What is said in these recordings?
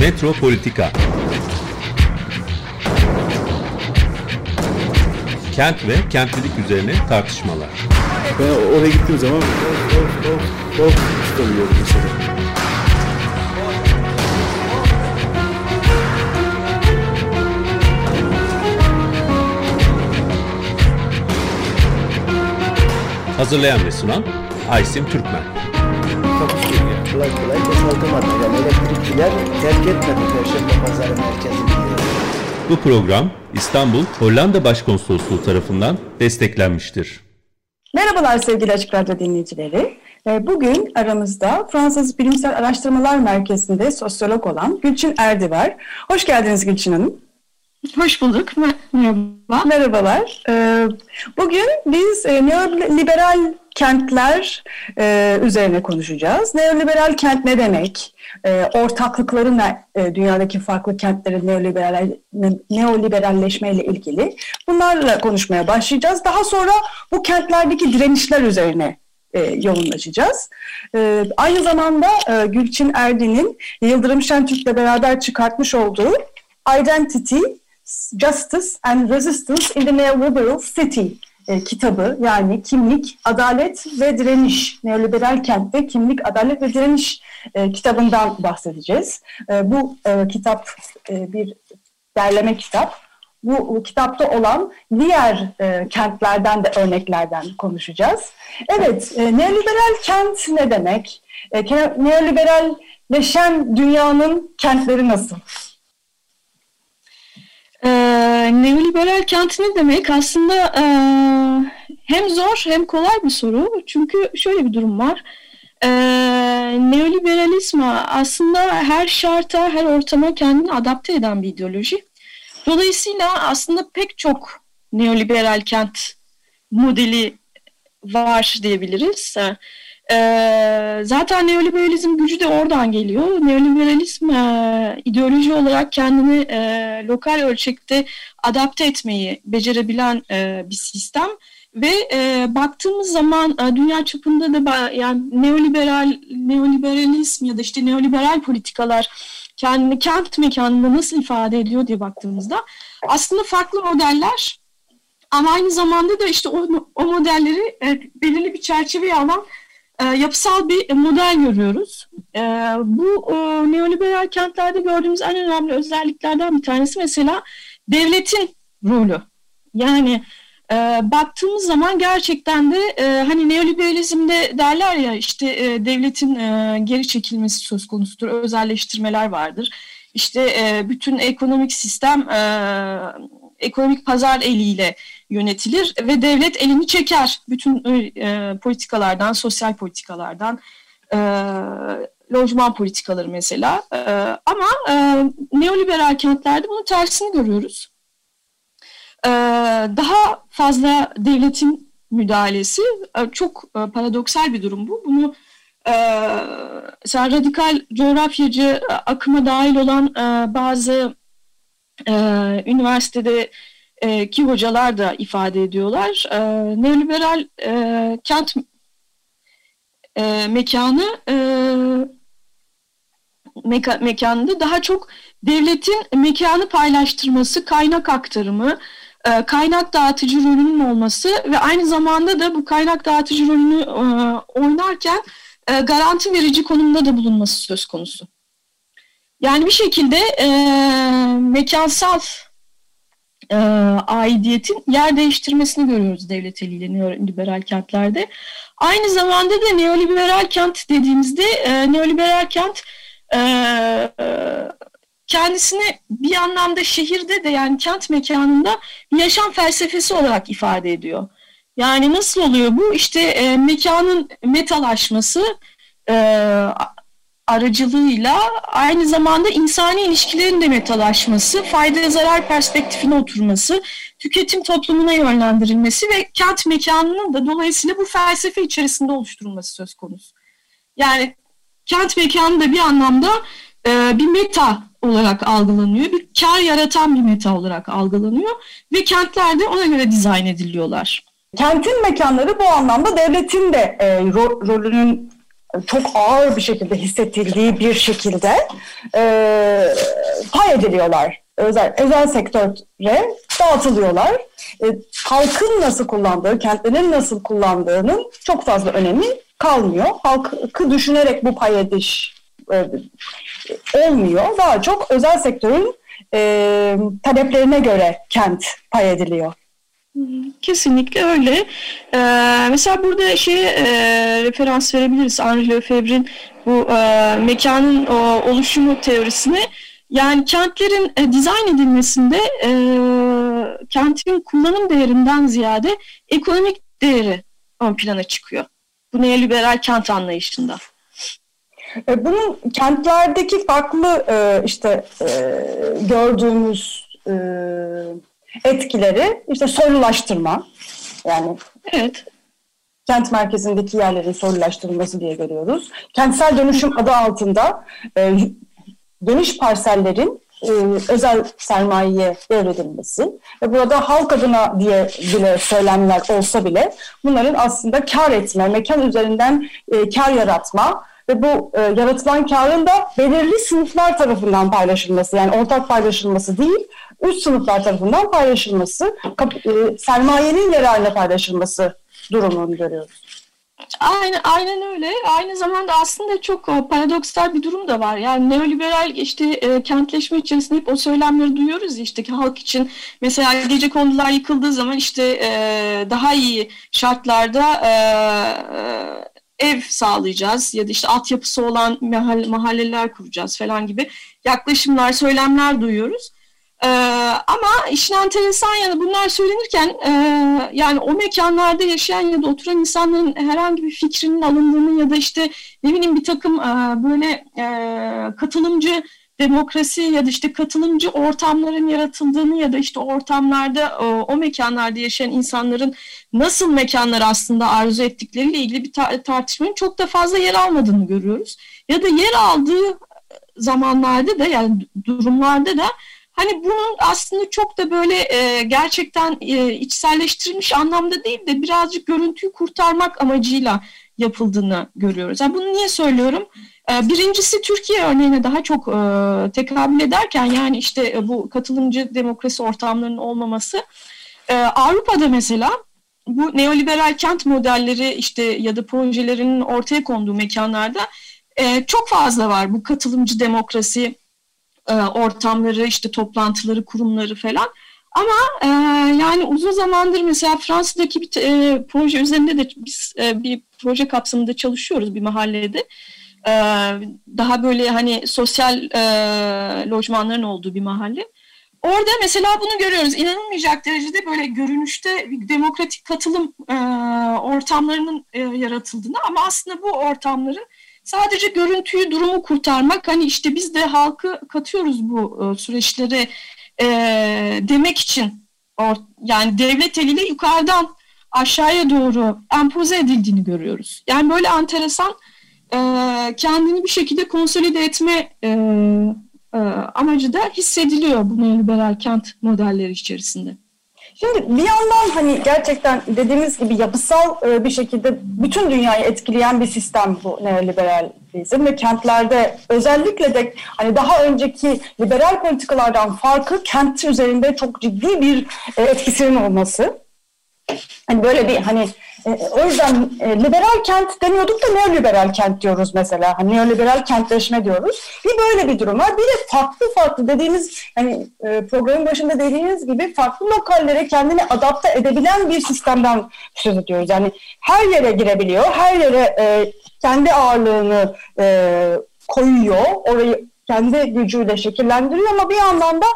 Metropolitika Kent ve kentlilik üzerine tartışmalar. Ben oraya gittiğim zaman of of of of mesela. Hazırlayan ve sunan Aysim Türkmen. takusuyor. Kolay kolay boşaltamadı. Yani elektrikçiler terk etmedi Perşembe Pazarı merkezini. Bu program İstanbul Hollanda Başkonsolosluğu tarafından desteklenmiştir. Merhabalar sevgili Açık Radyo dinleyicileri. Ee, Bugün aramızda Fransız Bilimsel Araştırmalar Merkezi'nde sosyolog olan Gülçin Erdi var. Hoş geldiniz Gülçin Hanım. Hoş bulduk. Merhaba. Merhabalar. Ee, Bugün biz e, neoliberal kentler e, üzerine konuşacağız. Neoliberal kent ne demek? E, Ortaklıkları ne? E, Dünyadaki farklı kentlerin neoliberal, neoliberalleşmeyle ilgili. Bunlarla konuşmaya başlayacağız. Daha sonra bu kentlerdeki direnişler üzerine e, yoğunlaşacağız. E, aynı zamanda e, Gülçin Erdi'nin Yıldırım Şentürk'le beraber çıkartmış olduğu Identity, Justice and Resistance in the Neoliberal City e, kitabı yani kimlik, adalet ve direniş, neoliberal kentte kimlik, adalet ve direniş e, kitabından bahsedeceğiz. E, bu e, kitap e, bir derleme kitap. Bu, bu kitapta olan diğer e, kentlerden de örneklerden konuşacağız. Evet, e, neoliberal kent ne demek? E, neoliberalleşen dünyanın kentleri nasıl? Ee, neoliberal kent ne demek? Aslında e, hem zor hem kolay bir soru. Çünkü şöyle bir durum var. Ee, neoliberalizm aslında her şarta, her ortama kendini adapte eden bir ideoloji. Dolayısıyla aslında pek çok neoliberal kent modeli var diyebiliriz. Ee, zaten neoliberalizm gücü de oradan geliyor. Neoliberalizm e, ideoloji olarak kendini e, lokal ölçekte adapte etmeyi becerebilen e, bir sistem ve e, baktığımız zaman e, dünya çapında da yani neoliberal neoliberalizm ya da işte neoliberal politikalar kendini kent mekanında nasıl ifade ediyor diye baktığımızda aslında farklı modeller ama aynı zamanda da işte o, o modelleri e, belirli bir çerçeveye alan e, yapısal bir model görüyoruz. E, bu e, neoliberal kentlerde gördüğümüz en önemli özelliklerden bir tanesi mesela devletin rolü. Yani e, baktığımız zaman gerçekten de e, hani neoliberalizmde derler ya işte devletin geri çekilmesi söz konusudur, özelleştirmeler vardır. İşte bütün ekonomik sistem ekonomik pazar eliyle yönetilir ve devlet elini çeker bütün e, politikalardan, sosyal politikalardan, e, lojman politikaları mesela. E, ama e, neoliberal kentlerde bunun tersini görüyoruz. E, daha fazla devletin müdahalesi e, çok e, paradoksal bir durum bu. Bunu e, mesela radikal coğrafyacı akıma dahil olan e, bazı e, üniversitede e, ki hocalar da ifade ediyorlar. E, neoliberal e, kent e, mekanı e, meka, mekanında daha çok devletin mekanı paylaştırması, kaynak aktarımı, e, kaynak dağıtıcı rolünün olması ve aynı zamanda da bu kaynak dağıtıcı rolünü e, oynarken e, garanti verici konumda da bulunması söz konusu. Yani bir şekilde e, mekansal e, aidiyetin yer değiştirmesini görüyoruz devlet eliyle neoliberal kentlerde. Aynı zamanda da neoliberal kent dediğimizde e, neoliberal kent e, kendisini bir anlamda şehirde de yani kent mekanında bir yaşam felsefesi olarak ifade ediyor. Yani nasıl oluyor bu? İşte e, mekanın metalaşması, e, aracılığıyla aynı zamanda insani ilişkilerin de metalaşması, fayda zarar perspektifine oturması, tüketim toplumuna yönlendirilmesi ve kent mekanının da dolayısıyla bu felsefe içerisinde oluşturulması söz konusu. Yani kent mekanı da bir anlamda e, bir meta olarak algılanıyor, bir kar yaratan bir meta olarak algılanıyor ve kentler de ona göre dizayn ediliyorlar. Kentin mekanları bu anlamda devletin de e, ro- rolünün çok ağır bir şekilde hissettildiği bir şekilde e, pay ediliyorlar. Özel, özel sektöre dağıtılıyorlar. E, halkın nasıl kullandığı, kentlerin nasıl kullandığının çok fazla önemi kalmıyor. Halkı düşünerek bu pay ediş e, olmuyor. Daha çok özel sektörün e, taleplerine göre kent pay ediliyor. Kesinlikle öyle. Ee, mesela burada şey e, referans verebiliriz. Henri Lefebvre'in bu e, mekanın o, oluşumu teorisine. Yani kentlerin e, dizayn edilmesinde e, kentin kullanım değerinden ziyade ekonomik değeri ön plana çıkıyor. Bu neoliberal kent anlayışında. E, bunun kentlerdeki farklı e, işte e, gördüğümüz e, etkileri işte soylulaştırma yani evet. kent merkezindeki yerlerin soylulaştırılması diye görüyoruz. Kentsel dönüşüm adı altında e, geniş parsellerin e, özel sermayeye devredilmesi ve burada halk adına diye bile söylemler olsa bile bunların aslında kar etme, mekan üzerinden e, kar yaratma ve bu e, yaratılan karın da belirli sınıflar tarafından paylaşılması yani ortak paylaşılması değil üst sınıflar tarafından paylaşılması, e, sermayenin yararına paylaşılması durumunu görüyoruz. Aynen, aynen öyle. Aynı zamanda aslında çok e, paradoksal bir durum da var. Yani neoliberal işte e, kentleşme içerisinde hep o söylemleri duyuyoruz ya işte ki halk için mesela gece kondular yıkıldığı zaman işte e, daha iyi şartlarda e, e, ev sağlayacağız ya da işte altyapısı olan mahalle, mahalleler kuracağız falan gibi yaklaşımlar, söylemler duyuyoruz. Ee, ama işin enteresan yanı bunlar söylenirken e, yani o mekanlarda yaşayan ya da oturan insanların herhangi bir fikrinin alındığını ya da işte ne bileyim bir takım e, böyle e, katılımcı demokrasi ya da işte katılımcı ortamların yaratıldığını ya da işte ortamlarda o, o mekanlarda yaşayan insanların nasıl mekanlar aslında arzu ettikleriyle ilgili bir tar- tartışmanın çok da fazla yer almadığını görüyoruz. Ya da yer aldığı zamanlarda da yani durumlarda da Hani bunun aslında çok da böyle e, gerçekten e, içselleştirilmiş anlamda değil de birazcık görüntüyü kurtarmak amacıyla yapıldığını görüyoruz. Yani bunu niye söylüyorum? E, birincisi Türkiye örneğine daha çok e, tekabül ederken yani işte e, bu katılımcı demokrasi ortamlarının olmaması. E, Avrupa'da mesela bu neoliberal kent modelleri işte ya da projelerinin ortaya konduğu mekanlarda e, çok fazla var bu katılımcı demokrasi e, ortamları, işte toplantıları, kurumları falan. Ama e, yani uzun zamandır mesela Fransa'daki bir e, proje üzerinde de biz e, bir proje kapsamında çalışıyoruz bir mahallede. E, daha böyle hani sosyal e, lojmanların olduğu bir mahalle. Orada mesela bunu görüyoruz. İnanılmayacak derecede böyle görünüşte demokratik katılım e, ortamlarının e, yaratıldığını ama aslında bu ortamların Sadece görüntüyü, durumu kurtarmak, hani işte biz de halkı katıyoruz bu e, süreçlere e, demek için or, yani devlet eliyle yukarıdan aşağıya doğru empoze edildiğini görüyoruz. Yani böyle enteresan e, kendini bir şekilde konsolide etme e, e, amacı da hissediliyor bu neoliberal kent modelleri içerisinde. Şimdi bir yandan hani gerçekten dediğimiz gibi yapısal e, bir şekilde bütün dünyayı etkileyen bir sistem bu neoliberalizm ve kentlerde özellikle de hani daha önceki liberal politikalardan farkı kent üzerinde çok ciddi bir e, etkisinin olması. Hani böyle bir hani e, o yüzden e, liberal kent demiyorduk da neoliberal kent diyoruz mesela. Hani neoliberal kentleşme diyoruz. Bir böyle bir durum var. Bir de farklı farklı dediğimiz hani e, programın başında dediğiniz gibi farklı lokallere kendini adapte edebilen bir sistemden söz ediyoruz. Yani her yere girebiliyor, her yere kendi ağırlığını koyuyor, orayı kendi gücüyle şekillendiriyor ama bir yandan da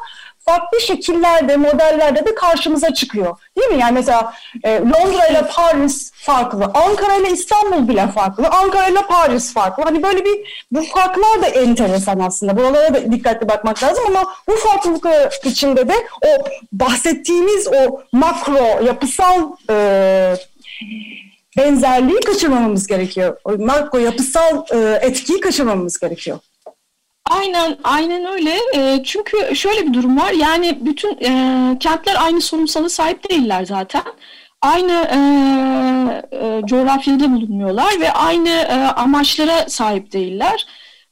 farklı şekillerde, modellerde de karşımıza çıkıyor. Değil mi? Yani mesela e, Londra ile Paris farklı, Ankara ile İstanbul bile farklı, Ankara ile Paris farklı. Hani böyle bir bu farklar da enteresan aslında. Buralara da dikkatli bakmak lazım ama bu farklılıklar içinde de o bahsettiğimiz o makro, yapısal e, benzerliği kaçırmamamız gerekiyor. O makro, yapısal e, etkiyi kaçırmamamız gerekiyor. Aynen, aynen öyle. E, çünkü şöyle bir durum var. Yani bütün e, kentler aynı sorumsalı sahip değiller zaten. aynı e, e, coğrafyada bulunmuyorlar ve aynı e, amaçlara sahip değiller.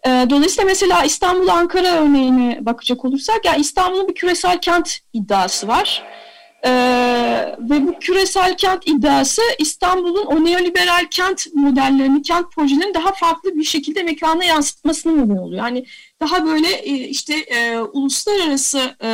E, dolayısıyla mesela İstanbul-Ankara örneğine bakacak olursak, yani İstanbul'un bir küresel kent iddiası var. Ee, ve bu küresel kent iddiası İstanbul'un o neoliberal kent modellerini, kent projelerini daha farklı bir şekilde mekana yansıtmasına neden oluyor. Yani daha böyle e, işte e, uluslararası e,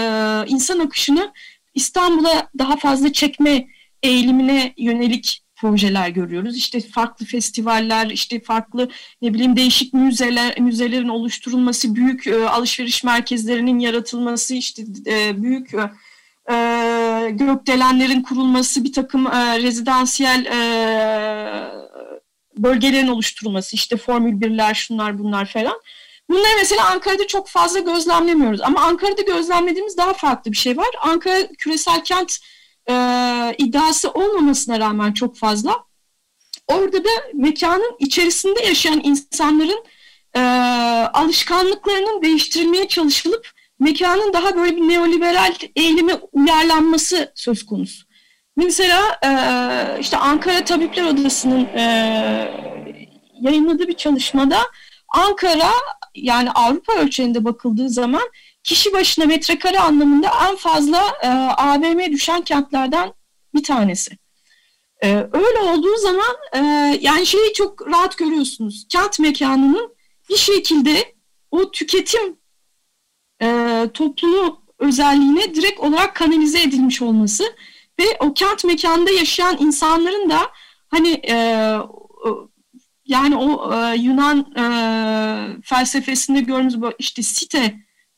insan akışını İstanbul'a daha fazla çekme eğilimine yönelik projeler görüyoruz. İşte farklı festivaller, işte farklı ne bileyim değişik müzeler, müzelerin oluşturulması, büyük e, alışveriş merkezlerinin yaratılması, işte e, büyük e, gökdelenlerin kurulması, bir takım e, rezidansiyel e, bölgelerin oluşturulması, işte Formül 1'ler, şunlar bunlar falan. Bunları mesela Ankara'da çok fazla gözlemlemiyoruz. Ama Ankara'da gözlemlediğimiz daha farklı bir şey var. Ankara küresel kent e, iddiası olmamasına rağmen çok fazla. Orada da mekanın içerisinde yaşayan insanların e, alışkanlıklarının değiştirilmeye çalışılıp mekanın daha böyle bir neoliberal eğilime uyarlanması söz konusu. Mesela e, işte Ankara Tabipler Odası'nın e, yayınladığı bir çalışmada Ankara yani Avrupa ölçeğinde bakıldığı zaman kişi başına metrekare anlamında en fazla e, AVM düşen kentlerden bir tanesi. E, öyle olduğu zaman e, yani şeyi çok rahat görüyorsunuz. Kent mekanının bir şekilde o tüketim e, toplumu özelliğine direkt olarak kanalize edilmiş olması ve o kent mekanında yaşayan insanların da hani e, yani o e, Yunan e, felsefesinde gördüğümüz bu işte site,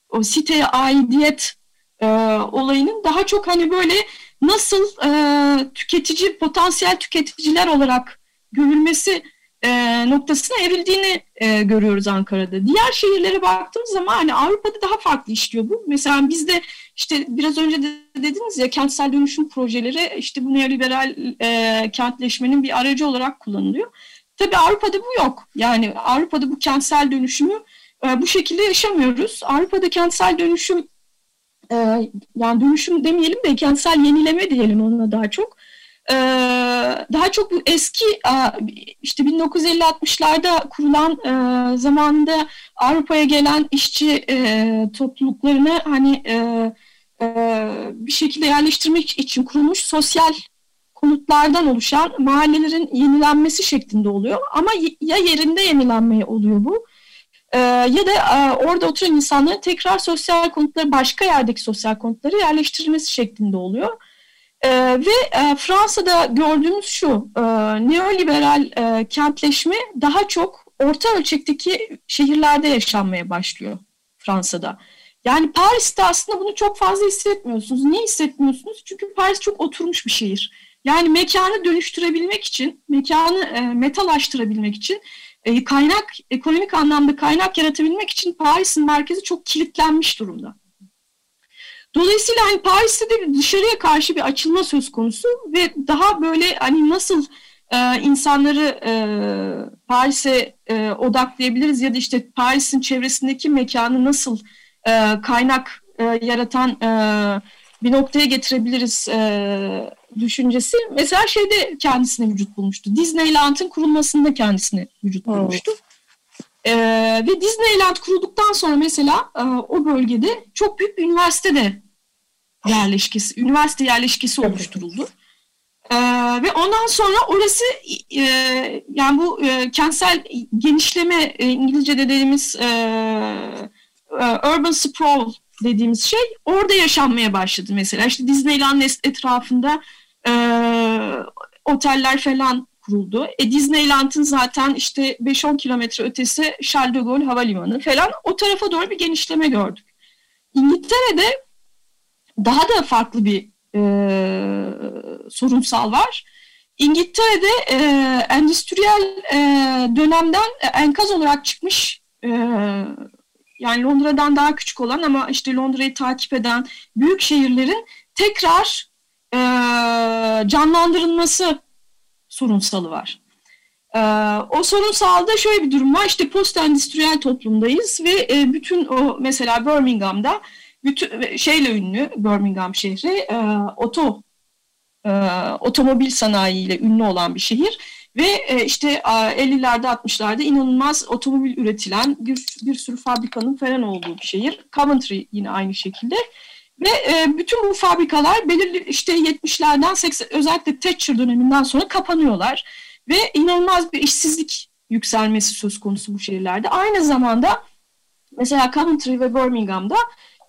o siteye aidiyet e, olayının daha çok hani böyle nasıl e, tüketici, potansiyel tüketiciler olarak görülmesi e, noktasına evrildiğini e, görüyoruz Ankara'da. Diğer şehirlere baktığımız zaman hani Avrupa'da daha farklı işliyor bu. Mesela bizde işte biraz önce de dediniz ya kentsel dönüşüm projeleri işte bu neoliberal e, kentleşmenin bir aracı olarak kullanılıyor. Tabii Avrupa'da bu yok. Yani Avrupa'da bu kentsel dönüşümü e, bu şekilde yaşamıyoruz. Avrupa'da kentsel dönüşüm e, yani dönüşüm demeyelim de kentsel yenileme diyelim ona daha çok daha çok bu eski işte 1950-60'larda kurulan e, zamanında Avrupa'ya gelen işçi e, topluluklarını hani e, bir şekilde yerleştirmek için kurulmuş sosyal konutlardan oluşan mahallelerin yenilenmesi şeklinde oluyor. Ama ya yerinde yenilenmeye oluyor bu ya da orada oturan insanların tekrar sosyal konutları başka yerdeki sosyal konutları yerleştirilmesi şeklinde oluyor. E, ve e, Fransa'da gördüğümüz şu, e, neoliberal e, kentleşme daha çok orta ölçekteki şehirlerde yaşanmaya başlıyor Fransa'da. Yani Paris'te aslında bunu çok fazla hissetmiyorsunuz. Niye hissetmiyorsunuz? Çünkü Paris çok oturmuş bir şehir. Yani mekanı dönüştürebilmek için, mekanı e, metalaştırabilmek için, e, kaynak, ekonomik anlamda kaynak yaratabilmek için Paris'in merkezi çok kilitlenmiş durumda. Dolayısıyla hani Paris'te de dışarıya karşı bir açılma söz konusu ve daha böyle hani nasıl e, insanları e, Paris'e e, odaklayabiliriz ya da işte Paris'in çevresindeki mekanı nasıl e, kaynak e, yaratan e, bir noktaya getirebiliriz e, düşüncesi mesela şeyde kendisine vücut bulmuştu. Disneyland'ın kurulmasında kendisine vücut bulmuştu. Evet. Ee, ve Disneyland kurulduktan sonra mesela e, o bölgede çok büyük bir üniversite de yerleşkesi, üniversite yerleşkesi oluşturuldu. Ee, ve ondan sonra orası e, yani bu e, kentsel genişleme e, İngilizce dediğimiz e, e, urban sprawl dediğimiz şey orada yaşanmaya başladı mesela. İşte Disneyland etrafında e, oteller falan kuruldu. E, Disneyland'ın zaten işte 5-10 kilometre ötesi Charles de Gaulle Havalimanı falan o tarafa doğru bir genişleme gördük. İngiltere'de daha da farklı bir e, sorunsal var. İngiltere'de e, endüstriyel e, dönemden enkaz olarak çıkmış e, yani Londra'dan daha küçük olan ama işte Londra'yı takip eden büyük şehirlerin tekrar e, canlandırılması sorunsalı var. E, o sorunsalda şöyle bir durum var. İşte post endüstriyel toplumdayız ve e, bütün o mesela Birmingham'da bütün şeyle ünlü Birmingham şehri e, oto e, otomobil sanayiyle ünlü olan bir şehir. Ve e, işte 50'lerde 60'larda inanılmaz otomobil üretilen bir, bir sürü fabrikanın falan olduğu bir şehir. Coventry yine aynı şekilde. Ve e, bütün bu fabrikalar belirli işte 70'lerden 80 özellikle Thatcher döneminden sonra kapanıyorlar. Ve inanılmaz bir işsizlik yükselmesi söz konusu bu şehirlerde. Aynı zamanda mesela Coventry ve Birmingham'da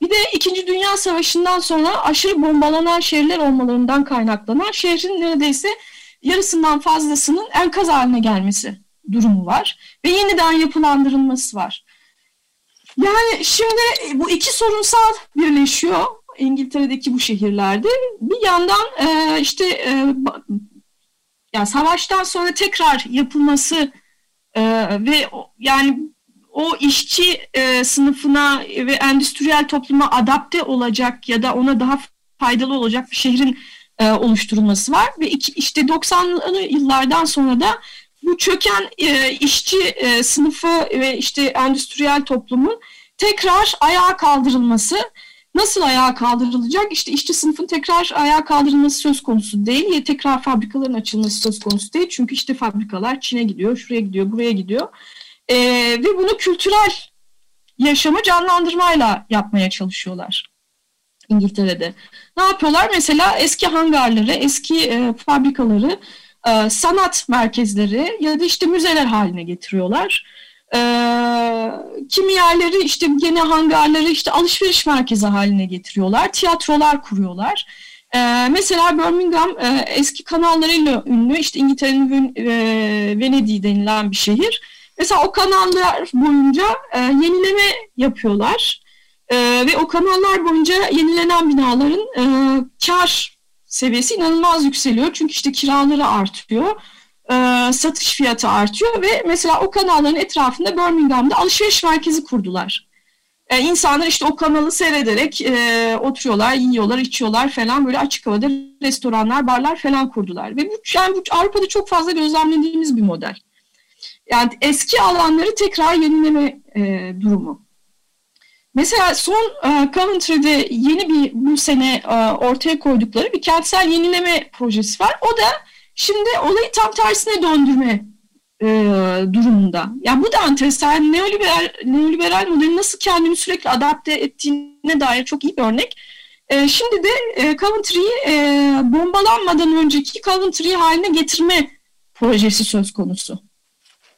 bir de İkinci Dünya Savaşı'ndan sonra aşırı bombalanan şehirler olmalarından kaynaklanan şehrin neredeyse yarısından fazlasının enkaz haline gelmesi durumu var. Ve yeniden yapılandırılması var. Yani şimdi bu iki sorunsal birleşiyor İngiltere'deki bu şehirlerde. Bir yandan e, işte e, yani savaştan sonra tekrar yapılması e, ve yani o işçi e, sınıfına ve endüstriyel topluma adapte olacak ya da ona daha faydalı olacak bir şehrin e, oluşturulması var ve iki, işte 90'lı yıllardan sonra da bu çöken e, işçi e, sınıfı ve işte endüstriyel toplumun tekrar ayağa kaldırılması nasıl ayağa kaldırılacak? İşte işçi sınıfın tekrar ayağa kaldırılması söz konusu değil ya tekrar fabrikaların açılması söz konusu değil. Çünkü işte fabrikalar Çin'e gidiyor, şuraya gidiyor, buraya gidiyor. E, ve bunu kültürel yaşamı canlandırmayla yapmaya çalışıyorlar. İngiltere'de. Ne yapıyorlar? Mesela eski hangarları, eski e, fabrikaları, e, sanat merkezleri ya da işte müzeler haline getiriyorlar. E, kimi yerleri işte yeni hangarları işte alışveriş merkezi haline getiriyorlar. Tiyatrolar kuruyorlar. E, mesela Birmingham e, eski kanallarıyla ünlü işte İngiltere'nin e, Venedik'i denilen bir şehir. Mesela o kanallar boyunca e, yenileme yapıyorlar. E, ve o kanallar boyunca yenilenen binaların e, kar seviyesi inanılmaz yükseliyor. Çünkü işte kiraları artıyor, e, satış fiyatı artıyor ve mesela o kanalların etrafında Birmingham'da alışveriş merkezi kurdular. E, insanlar işte o kanalı seyrederek e, oturuyorlar, yiyorlar, içiyorlar falan böyle açık havada restoranlar, barlar falan kurdular. Ve bu, yani bu Avrupa'da çok fazla gözlemlediğimiz bir model. Yani eski alanları tekrar yenileme e, durumu. Mesela son e, Coventry'de yeni bir bu sene e, ortaya koydukları bir kentsel yenileme projesi var. O da şimdi olayı tam tersine döndürme e, durumunda. Yani bu da enteresan. Neoliberal, neoliberal modelin nasıl kendini sürekli adapte ettiğine dair çok iyi bir örnek. E, şimdi de e, Coventry'yi e, bombalanmadan önceki Coventry haline getirme projesi söz konusu.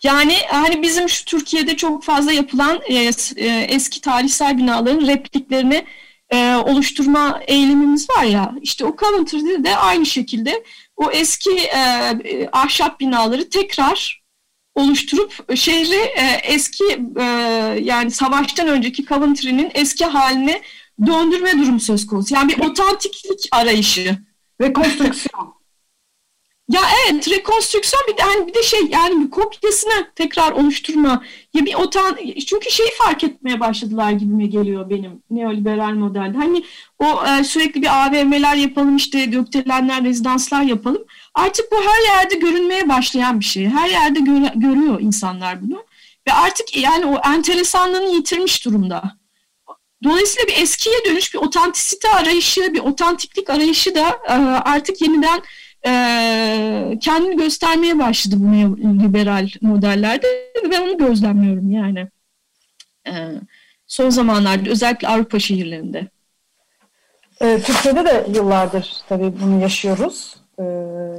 Yani hani bizim şu Türkiye'de çok fazla yapılan e, e, eski tarihsel binaların repliklerini e, oluşturma eğilimimiz var ya. İşte o Coventry'de de aynı şekilde o eski e, ahşap binaları tekrar oluşturup şehri e, eski e, yani savaştan önceki Coventry'nin eski haline döndürme durumu söz konusu. Yani bir otantiklik arayışı. Rekonstrüksiyon. Ya evet rekonstrüksiyon bir de, yani bir de şey yani bir kopyasını tekrar oluşturma. Ya bir otan çünkü şeyi fark etmeye başladılar gibime geliyor benim neoliberal modelde. Hani o e, sürekli bir AVM'ler yapalım işte gökdelenler, rezidanslar yapalım. Artık bu her yerde görünmeye başlayan bir şey. Her yerde gö görüyor insanlar bunu. Ve artık yani o enteresanlığını yitirmiş durumda. Dolayısıyla bir eskiye dönüş, bir otantisite arayışı, bir otantiklik arayışı da e, artık yeniden e, kendini göstermeye başladı bu liberal modellerde ve ben onu gözlemliyorum yani. E, son zamanlarda özellikle Avrupa şehirlerinde. E, Türkiye'de de yıllardır tabii bunu yaşıyoruz. E,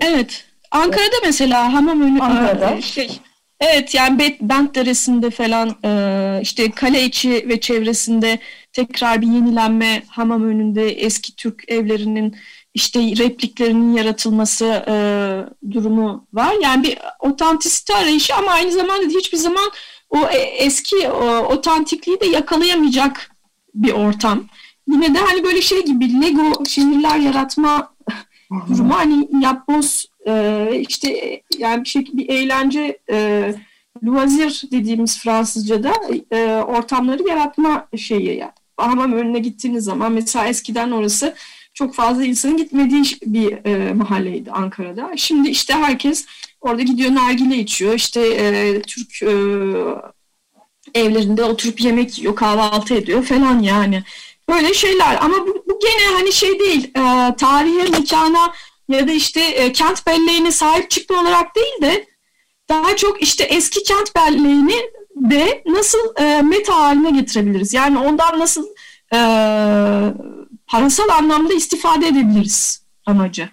evet. Ankara'da mesela hamam önü Ankara'da. şey Evet yani Bent Deresi'nde falan e, işte kale içi ve çevresinde tekrar bir yenilenme hamam önünde eski Türk evlerinin işte repliklerinin yaratılması e, durumu var. Yani bir otantisite arayışı ama aynı zamanda hiçbir zaman o e, eski o, otantikliği de yakalayamayacak bir ortam. Yine de hani böyle şey gibi Lego şehirler yaratma durumu hani yapboz e, işte yani bir şekilde bir eğlence e, loisir dediğimiz Fransızca'da e, ortamları yaratma şeyi yani. Hamam önüne gittiğiniz zaman mesela eskiden orası çok fazla insanın gitmediği bir e, mahalleydi Ankara'da. Şimdi işte herkes orada gidiyor nargile içiyor. İşte e, Türk e, evlerinde oturup yemek yiyor, kahvaltı ediyor falan yani. Böyle şeyler ama bu, bu gene hani şey değil, e, tarihe, mekana ya da işte e, kent belleğine sahip çıkma olarak değil de daha çok işte eski kent belleğini de nasıl e, meta haline getirebiliriz? Yani ondan nasıl e, parasal anlamda istifade edebiliriz amacı.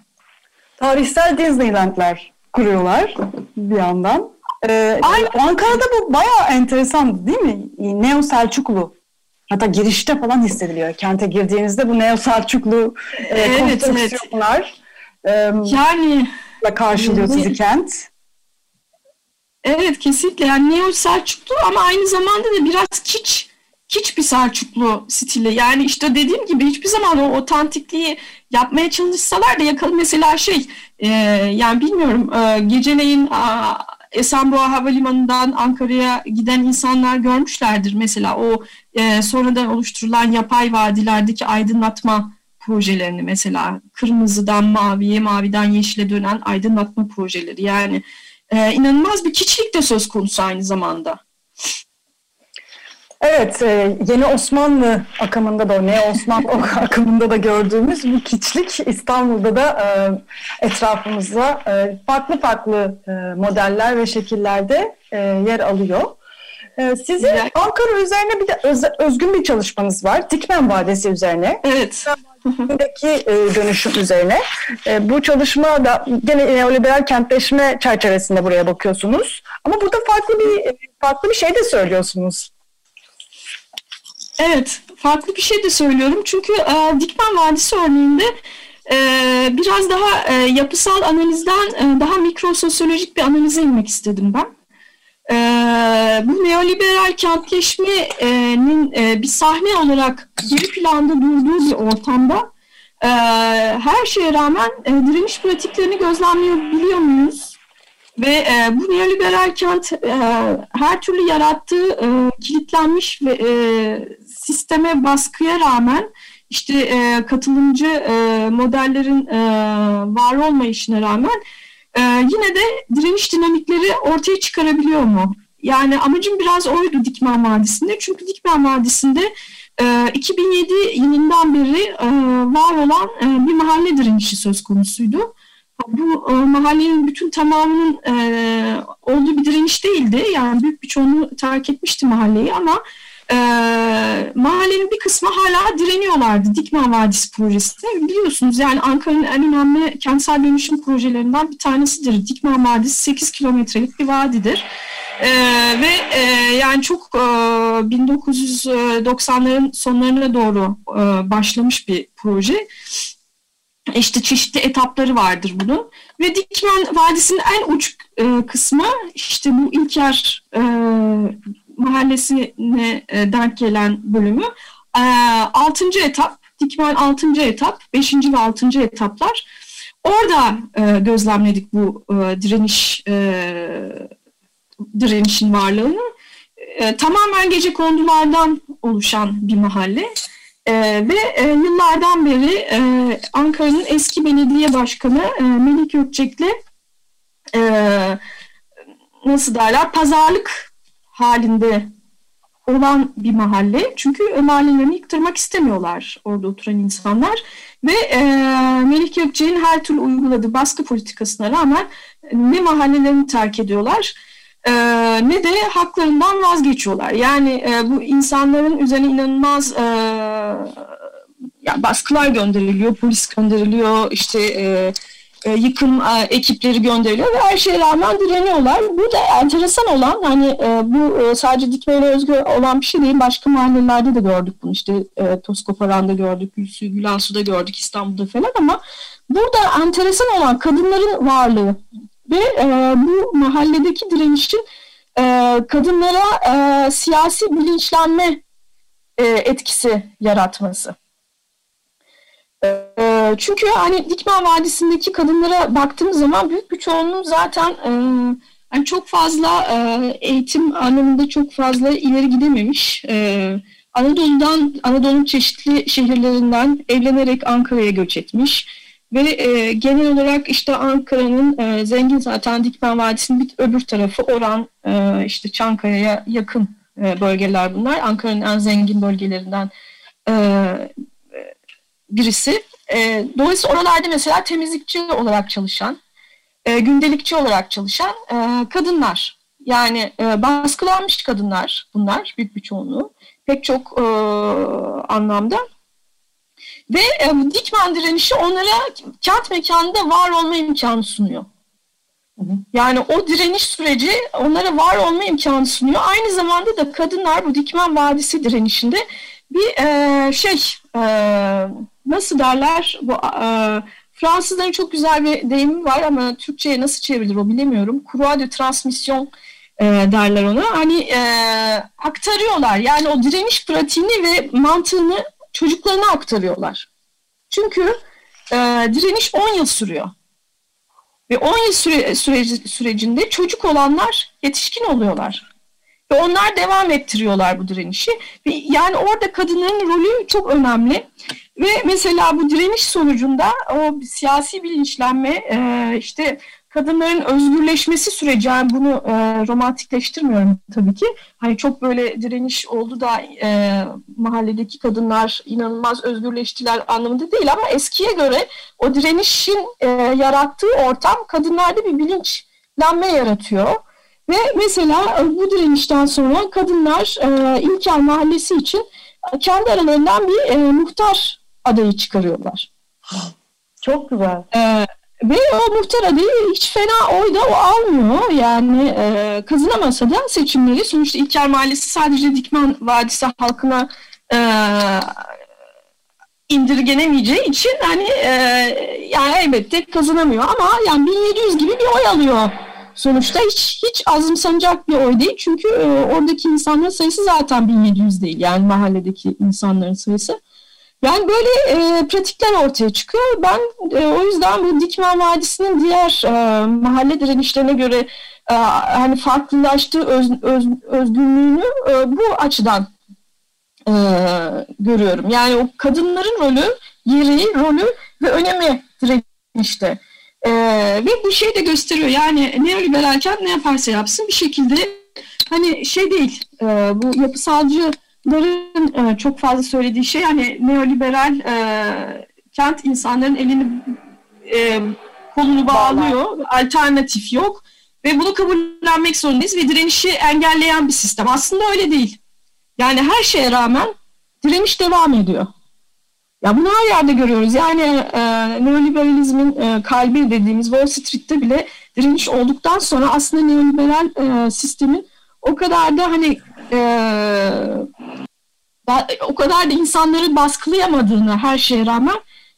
Tarihsel Disneyland'ler kuruyorlar bir yandan. Ee, Aynen. Ankara'da bu bayağı enteresan değil mi? Neo Selçuklu. Hatta girişte falan hissediliyor. Kente girdiğinizde bu Neo Selçuklu e, Evet, konstrüksiyonlar e, Yani karşılıyor Ne- sizi kent. evet kesinlikle yani Neo Selçuklu ama aynı zamanda da biraz kiç kiç bir Selçuklu stili. Yani işte dediğim gibi hiçbir zaman o otantikliği yapmaya çalışsalar da yakalı mesela şey e, yani bilmiyorum e, geceleyin a, Esenboğa Havalimanı'ndan Ankara'ya giden insanlar görmüşlerdir mesela o e, sonradan oluşturulan yapay vadilerdeki aydınlatma projelerini mesela kırmızıdan maviye, maviden yeşile dönen aydınlatma projeleri yani e, inanılmaz bir kiçlik de söz konusu aynı zamanda. Evet, e, yeni Osmanlı akımında da, ne Osmanlı akımında da gördüğümüz bu kiçlik İstanbul'da da e, etrafımızda e, farklı farklı modeller ve şekillerde yer alıyor. Sizin. Ankara üzerine bir de öz- özgün bir çalışmanız var. Dikmen Vadisi üzerine. Evet. E, dönüşüm üzerine. Bu çalışma da gene neoliberal kentleşme çerçevesinde buraya bakıyorsunuz. Ama burada farklı bir farklı bir şey de söylüyorsunuz. Evet, farklı bir şey de söylüyorum. Çünkü e, Dikmen Vadisi örneğinde e, biraz daha e, yapısal analizden e, daha mikrososyolojik bir analize inmek istedim ben. E, bu neoliberal kentleşmenin e, bir sahne olarak geri planda durduğu bir ortamda e, her şeye rağmen e, direniş pratiklerini gözlemleyebiliyor muyuz? Ve e, bu neoliberal kent e, her türlü yarattığı e, kilitlenmiş ve e, sisteme baskıya rağmen işte e, katılımcı e, modellerin e, var olmayışına rağmen e, yine de direniş dinamikleri ortaya çıkarabiliyor mu? Yani amacım biraz oydu Dikmen Vadisi'nde. Çünkü Dikmen Vadisi'nde e, 2007 yılından beri e, var olan e, bir mahalle direnişi söz konusuydu bu e, mahallenin bütün tamamının e, olduğu bir direniş değildi. Yani büyük bir çoğunluğu terk etmişti mahalleyi ama e, mahallenin bir kısmı hala direniyorlardı Dikmen Vadisi projesinde. Biliyorsunuz yani Ankara'nın en önemli kentsel dönüşüm projelerinden bir tanesidir. Dikmen Vadisi 8 kilometrelik bir vadidir. Ee, ve e, yani çok e, 1990'ların sonlarına doğru e, başlamış bir proje. İşte çeşitli etapları vardır bunun. Ve Dikmen Vadisi'nin en uç e, kısmı işte bu İlker e, mahallesine e, denk gelen bölümü. E, 6. etap, Dikmen 6. etap, 5. ve 6. etaplar. Orada e, gözlemledik bu e, direniş e, direnişin varlığını. E, tamamen gece kondulardan oluşan bir mahalle. E, ve e, yıllardan beri e, Ankara'nın eski belediye başkanı e, Melik Gökçek'le e, nasıl derler pazarlık halinde olan bir mahalle. Çünkü mahallelerini yıktırmak istemiyorlar orada oturan insanlar. Ve e, Melik Gökçek'in her türlü uyguladığı baskı politikasına rağmen ne mahallelerini terk ediyorlar e, ne de haklarından vazgeçiyorlar. Yani e, bu insanların üzerine inanılmaz e, ya baskılar gönderiliyor, polis gönderiliyor, işte e, e, yıkım e, ekipleri gönderiliyor ve her şeye rağmen direniyorlar. Burada enteresan olan hani e, bu e, sadece Dikme'yle özgü olan bir şey değil. Başka mahallelerde de gördük bunu. İşte e, Toskoparan'da gördük, Gülsü, Gülansu'da gördük, İstanbul'da falan ama burada enteresan olan kadınların varlığı ve e, bu mahalledeki direnişin e, kadınlara e, siyasi bilinçlenme e, etkisi yaratması. E, çünkü hani Dikmen Vadisi'ndeki kadınlara baktığımız zaman büyük bir çoğunluğu zaten e, yani çok fazla e, eğitim anlamında çok fazla ileri gidememiş. E, Anadolu'dan, Anadolu'nun çeşitli şehirlerinden evlenerek Ankara'ya göç etmiş. Ve e, genel olarak işte Ankara'nın e, zengin zaten Dikmen Vadisi'nin bir öbür tarafı Oran, e, işte Çankaya'ya yakın e, bölgeler bunlar. Ankara'nın en zengin bölgelerinden e, birisi. E, dolayısıyla oralarda mesela temizlikçi olarak çalışan, e, gündelikçi olarak çalışan e, kadınlar. Yani e, baskılanmış kadınlar bunlar büyük bir çoğunluğu. Pek çok e, anlamda. Ve e, Dikmen direnişi onlara kent mekanında var olma imkanı sunuyor. Yani o direniş süreci onlara var olma imkanı sunuyor. Aynı zamanda da kadınlar bu Dikmen Vadisi direnişinde bir e, şey e, nasıl derler bu e, Fransızların çok güzel bir deyimi var ama Türkçe'ye nasıl çevrilir o bilemiyorum. Croix de transmission e, derler ona. Hani e, aktarıyorlar yani o direniş pratiğini ve mantığını çocuklarına aktarıyorlar. Çünkü e, direniş 10 yıl sürüyor. Ve 10 yıl süre, süreci, sürecinde çocuk olanlar yetişkin oluyorlar. Ve onlar devam ettiriyorlar bu direnişi. Ve yani orada kadınların rolü çok önemli. Ve mesela bu direniş sonucunda o siyasi bilinçlenme, e, işte kadınların özgürleşmesi süreci, yani bunu e, romantikleştirmiyorum tabii ki. Hani çok böyle direniş oldu da e, mahalledeki kadınlar inanılmaz özgürleştiler anlamında değil ama eskiye göre o direnişin e, yarattığı ortam kadınlarda bir bilinçlenme yaratıyor. Ve mesela bu direnişten sonra kadınlar e, İlker Mahallesi için kendi aralarından bir e, muhtar adayı çıkarıyorlar. Çok güzel. E, ve o muhtar adayı hiç fena oy da o almıyor. Yani e, kazanamasa da seçimleri sonuçta İlker Mahallesi sadece Dikmen Vadisi halkına e, indirgenemeyeceği için hani e, yani elbette kazanamıyor ama yani 1700 gibi bir oy alıyor. Sonuçta hiç hiç azımsanacak bir oy değil. Çünkü e, oradaki insanların sayısı zaten 1700 değil. Yani mahalledeki insanların sayısı. Yani böyle e, pratikler ortaya çıkıyor. Ben e, o yüzden bu Dikmen Vadisi'nin diğer e, mahalle direnişlerine göre e, hani farklılaştığı öz, öz, özgünlüğünü e, bu açıdan e, görüyorum. Yani o kadınların rolü, yeri, rolü ve önemi direnişte. E, ve bu şey de gösteriyor. Yani neoliberal kent ne yaparsa yapsın bir şekilde hani şey değil, e, bu yapısalcı Ların e, çok fazla söylediği şey yani neoliberal e, kent insanların elini e, kolunu bağlıyor. Bağlar. Alternatif yok. Ve bunu kabullenmek zorundayız ve direnişi engelleyen bir sistem. Aslında öyle değil. Yani her şeye rağmen direniş devam ediyor. Ya bunu her yerde görüyoruz. Yani e, neoliberalizmin e, kalbi dediğimiz Wall Street'te bile direniş olduktan sonra aslında neoliberal e, sistemin o kadar da hani e, o kadar da insanları baskılayamadığını her şeye rağmen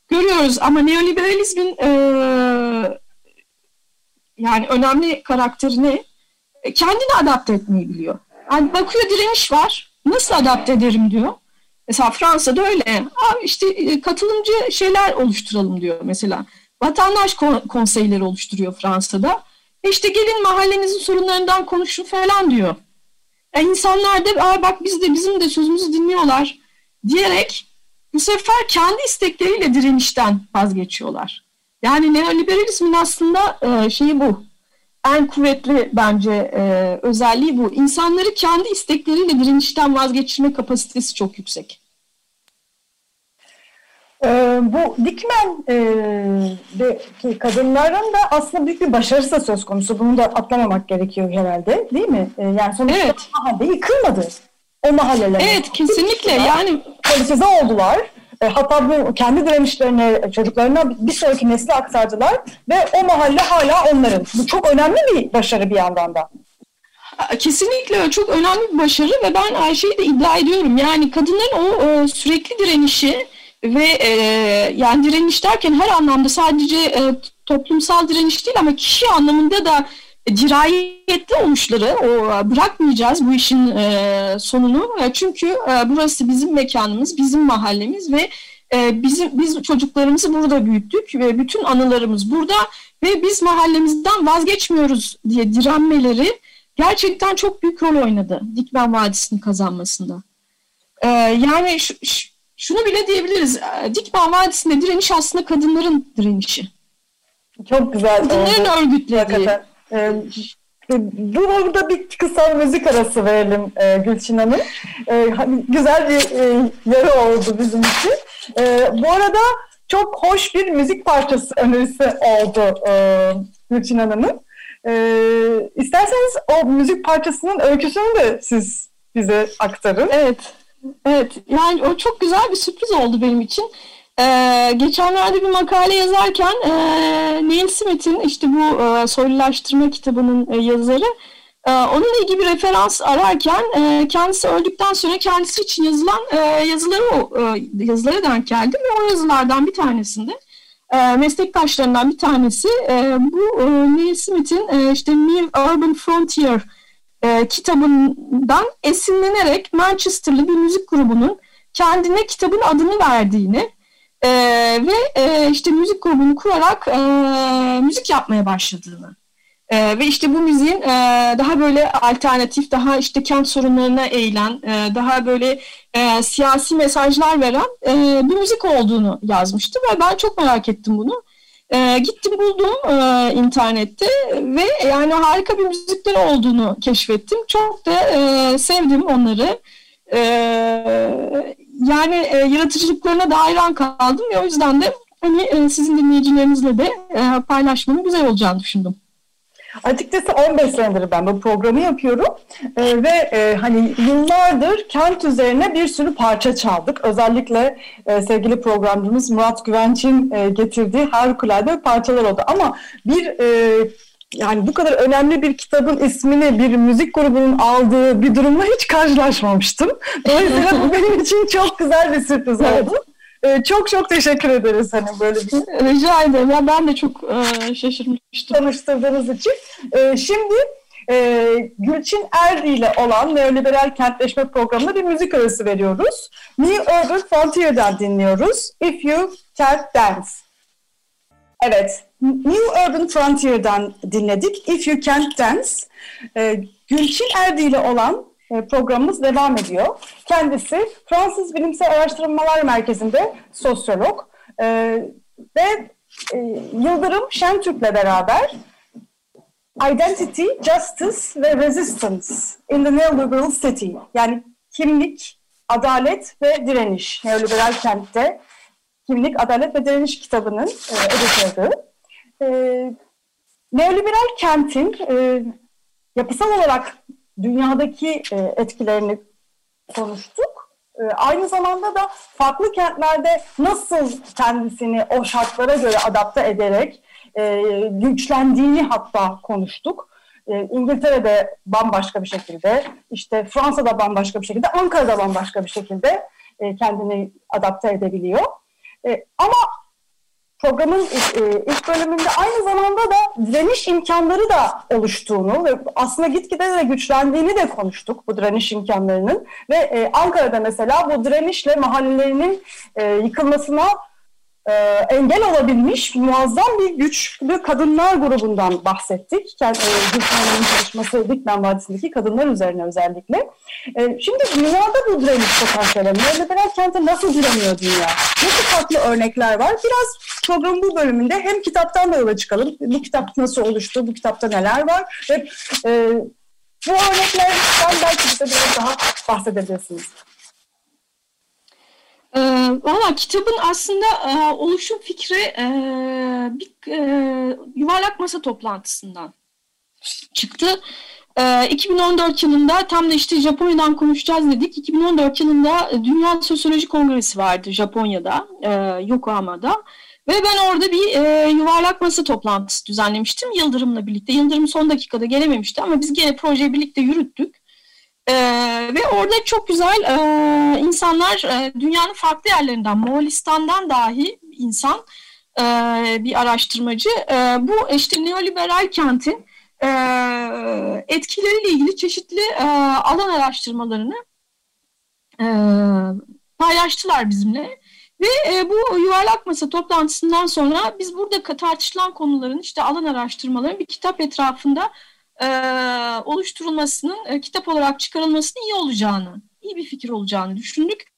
görüyoruz. Ama neoliberalizmin e, yani önemli karakterini e, kendini adapte etmeyi biliyor. Yani bakıyor direniş var. Nasıl adapte ederim diyor. Mesela Fransa'da öyle. Abi işte e, katılımcı şeyler oluşturalım diyor mesela. Vatandaş konseyleri oluşturuyor Fransa'da. E işte gelin mahallenizin sorunlarından konuşun falan diyor. Yani insanlar da Aa, bak biz de bizim de sözümüzü dinliyorlar diyerek bu sefer kendi istekleriyle direnişten vazgeçiyorlar. Yani neoliberalizmin aslında e, şeyi bu. En kuvvetli bence e, özelliği bu. İnsanları kendi istekleriyle direnişten vazgeçirme kapasitesi çok yüksek. Ee, bu Dikmen'deki e, kadınların da aslında büyük bir başarısı söz konusu. Bunu da atlamamak gerekiyor herhalde değil mi? Ee, yani sonuçta evet. mahalle yıkılmadı. O mahalleler. Evet kesinlikle yani. Polisize oldular. E, hatta bu kendi direnişlerini çocuklarına bir sonraki nesle aktardılar ve o mahalle hala onların. Bu çok önemli bir başarı bir yandan da. Kesinlikle çok önemli bir başarı ve ben Ayşe'yi de iddia ediyorum. Yani kadınların o, o sürekli direnişi ve e, yani direniş derken her anlamda sadece e, toplumsal direniş değil ama kişi anlamında da dirayetli olmuşları o bırakmayacağız bu işin e, sonunu e, çünkü e, burası bizim mekanımız bizim mahallemiz ve e, bizim biz çocuklarımızı burada büyüttük ve bütün anılarımız burada ve biz mahallemizden vazgeçmiyoruz diye direnmeleri gerçekten çok büyük rol oynadı Dikmen Vadisi'nin kazanmasında. E, yani şu, şu, şunu bile diyebiliriz. E, Dikmen Vadisi'nde direniş aslında kadınların direnişi. Çok güzel. Kadınların oldu. örgütlediği. Ee, burada bir kısa müzik arası verelim e, Gülçin Hanım. E, güzel bir e, yarı oldu bizim için. E, bu arada çok hoş bir müzik parçası önerisi oldu e, Gülçin Hanım'ın. E, isterseniz o müzik parçasının öyküsünü de siz bize aktarın. Evet. Evet. Yani o çok güzel bir sürpriz oldu benim için. Ee, geçenlerde bir makale yazarken e, Neil Smith'in işte bu e, soylulaştırma kitabının e, yazarı e, onunla ilgili bir referans ararken e, kendisi öldükten sonra kendisi için yazılan e, yazıları e, yazılara denk geldi ve o yazılardan bir tanesinde e, meslektaşlarından bir tanesi e, bu e, Neil Smith'in e, işte New Urban Frontier e, kitabından esinlenerek Manchester'lı bir müzik grubunun kendine kitabın adını verdiğini e, ve e, işte müzik grubunu kurarak e, müzik yapmaya başladığını e, ve işte bu müziğin e, daha böyle alternatif, daha işte kent sorunlarına eğilen, e, daha böyle e, siyasi mesajlar veren e, bir müzik olduğunu yazmıştı ve ben çok merak ettim bunu. E, gittim buldum e, internette ve yani harika bir müzikleri olduğunu keşfettim. Çok da e, sevdim onları. E, yani e, yaratıcılıklarına da hayran kaldım ve o yüzden de hani e, sizin dinleyicilerinizle de e, paylaşmanın güzel olacağını düşündüm. Açıkçası 15 senedir ben bu programı yapıyorum ee, ve e, hani yıllardır kent üzerine bir sürü parça çaldık. Özellikle e, sevgili programcımız Murat Güvenç'in e, getirdiği harikulade parçalar oldu. Ama bir e, yani bu kadar önemli bir kitabın ismini bir müzik grubunun aldığı bir durumla hiç karşılaşmamıştım. Dolayısıyla bu benim için çok güzel bir sürpriz oldu. Ee, çok çok teşekkür ederiz hani böyle bir Rica ederim. Ya ben de çok e, şaşırmıştım. tanıştırdığınız için. Ee, şimdi e, Gülçin Erdi ile olan neoliberal kentleşme programında bir müzik arası veriyoruz. New Urban Frontier'dan dinliyoruz. If You Can't Dance. Evet, New Urban Frontier'dan dinledik. If You Can't Dance. Ee, Gülçin Erdi ile olan e, programımız devam ediyor. Kendisi Fransız Bilimsel Araştırmalar Merkezi'nde sosyolog e, ve e, Yıldırım Şentürk'le beraber Identity, Justice ve Resistance in the Neoliberal City yani kimlik, adalet ve direniş neoliberal kentte kimlik, adalet ve direniş kitabının e, editörü. E, neoliberal kentin e, yapısal olarak dünyadaki e, etkilerini konuştuk. E, aynı zamanda da farklı kentlerde nasıl kendisini o şartlara göre adapte ederek e, güçlendiğini hatta konuştuk. E, İngiltere'de bambaşka bir şekilde, işte Fransa'da bambaşka bir şekilde, Ankara'da bambaşka bir şekilde e, kendini adapte edebiliyor. E, ama programın ilk, e, ilk bölümünde aynı zamanda da direniş imkanları da oluştuğunu ve aslında gitgide de güçlendiğini de konuştuk bu direniş imkanlarının. Ve e, Ankara'da mesela bu direnişle mahallelerinin e, yıkılmasına e, engel olabilmiş muazzam bir güçlü kadınlar grubundan bahsettik. Kendi, e, Gülşen çalışması Dikmen Vadisi'ndeki kadınlar üzerine özellikle. E, şimdi dünyada bu direniş potansiyeli, neoliberal kente nasıl direniyor dünya? Nasıl farklı örnekler var? Biraz programın bu bölümünde hem kitaptan da yola çıkalım. Bu kitap nasıl oluştu, bu kitapta neler var ve e, bu örneklerden belki bize biraz daha bahsedebilirsiniz. E, Valla kitabın aslında e, oluşum fikri e, bir e, yuvarlak masa toplantısından çıktı. E, 2014 yılında tam da işte Japonya'dan konuşacağız dedik. 2014 yılında Dünya Sosyoloji Kongresi vardı Japonya'da, e, Yokohama'da. Ve ben orada bir e, yuvarlak masa toplantısı düzenlemiştim Yıldırım'la birlikte. Yıldırım son dakikada gelememişti ama biz gene projeyi birlikte yürüttük. E, ve orada çok güzel e, insanlar e, dünyanın farklı yerlerinden, Moğolistan'dan dahi insan, e, bir araştırmacı. E, bu işte neoliberal kentin e, etkileriyle ilgili çeşitli e, alan araştırmalarını e, paylaştılar bizimle. Ve e, bu yuvarlak masa toplantısından sonra biz burada tartışılan konuların işte alan araştırmaların bir kitap etrafında e, oluşturulmasının, e, kitap olarak çıkarılmasının iyi olacağını, iyi bir fikir olacağını düşündük.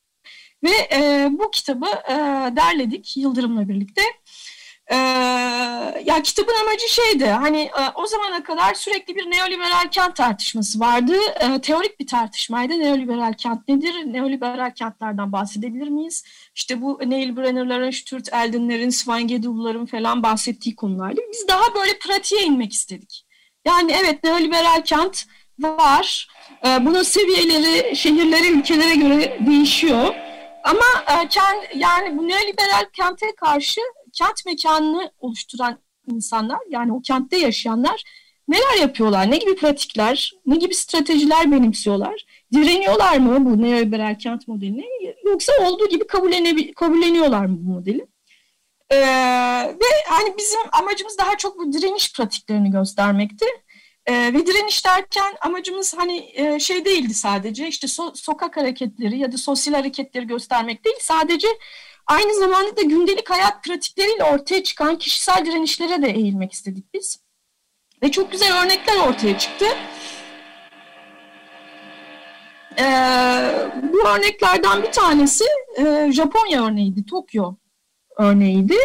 Ve e, bu kitabı e, derledik Yıldırım'la birlikte. e, ya kitabın amacı şeydi hani e, o zamana kadar sürekli bir neoliberal kent tartışması vardı. E, teorik bir tartışmaydı. Neoliberal kent nedir? Neoliberal kentlerden bahsedebilir miyiz? İşte bu Neil Brenner'ların, Stuart Eldon'ların, Sven falan bahsettiği konulardı. Biz daha böyle pratiğe inmek istedik. Yani evet neoliberal kent var. E, bunun seviyeleri şehirlere, ülkelere göre değişiyor. Ama e, kent, yani bu neoliberal kente karşı kent mekanını oluşturan insanlar yani o kentte yaşayanlar neler yapıyorlar? Ne gibi pratikler, ne gibi stratejiler benimsiyorlar? Direniyorlar mı bu neoliberal kent modeline yoksa olduğu gibi kabulleniyorlar mı bu modeli? Ee, ve hani bizim amacımız daha çok bu direniş pratiklerini göstermekti. Ee, ve direniş derken amacımız hani e, şey değildi sadece işte so sokak hareketleri ya da sosyal hareketleri göstermek değil sadece Aynı zamanda da gündelik hayat pratikleriyle ortaya çıkan kişisel direnişlere de eğilmek istedik biz. Ve çok güzel örnekler ortaya çıktı. Ee, bu örneklerden bir tanesi e, Japonya örneğiydi, Tokyo örneğiydi.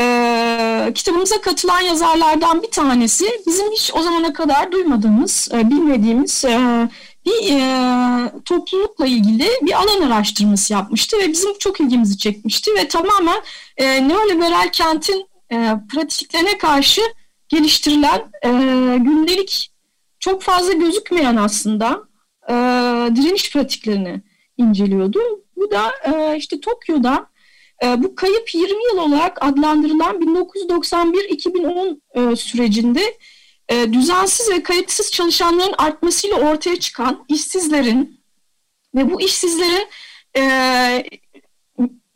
Ee, kitabımıza katılan yazarlardan bir tanesi bizim hiç o zamana kadar duymadığımız, e, bilmediğimiz e, bir e, toplulukla ilgili bir alan araştırması yapmıştı ve bizim çok ilgimizi çekmişti ve tamamen e, neoliberal kentin e, pratiklerine karşı geliştirilen e, gündelik çok fazla gözükmeyen aslında e, direniş pratiklerini inceliyordu. Bu da e, işte Tokyo'da e, bu kayıp 20 yıl olarak adlandırılan 1991-2010 e, sürecinde e, düzensiz ve kayıtsız çalışanların artmasıyla ortaya çıkan işsizlerin ve bu işsizlerin e,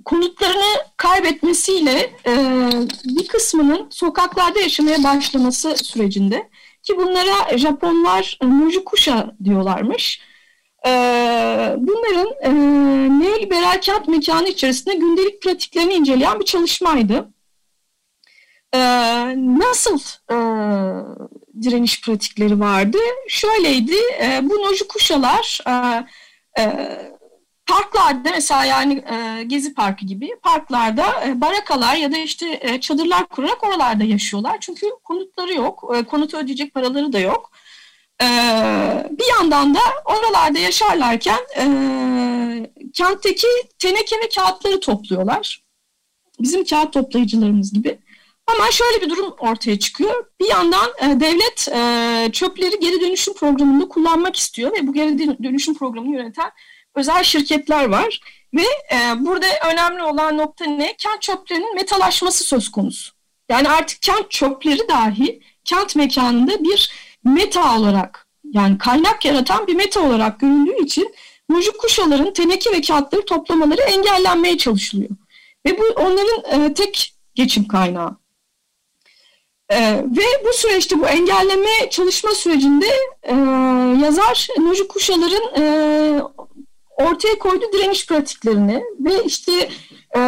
konutlarını kaybetmesiyle e, bir kısmının sokaklarda yaşamaya başlaması sürecinde ki bunlara Japonlar Mujikusha diyorlarmış. E, bunların e, neoliberal kent mekanı içerisinde gündelik pratiklerini inceleyen bir çalışmaydı. E, nasıl e, direniş pratikleri vardı. Şöyleydi, e, bu noju kuşalar e, parklarda mesela yani Gezi Parkı gibi parklarda barakalar ya da işte çadırlar kurarak oralarda yaşıyorlar. Çünkü konutları yok, e, ödeyecek paraları da yok. E, bir yandan da oralarda yaşarlarken e, kentteki teneke ve kağıtları topluyorlar. Bizim kağıt toplayıcılarımız gibi. Ama şöyle bir durum ortaya çıkıyor. Bir yandan e, devlet e, çöpleri geri dönüşüm programında kullanmak istiyor ve bu geri dönüşüm programını yöneten özel şirketler var. Ve e, burada önemli olan nokta ne? Kent çöplerinin metalaşması söz konusu. Yani artık kent çöpleri dahi kent mekanında bir meta olarak yani kaynak yaratan bir meta olarak göründüğü için mucuk kuşaların teneke ve kağıtları toplamaları engellenmeye çalışılıyor. Ve bu onların e, tek geçim kaynağı. Ee, ve bu süreçte bu engelleme çalışma sürecinde e, yazar Noji Kuşalar'ın e, ortaya koyduğu direniş pratiklerini ve işte e,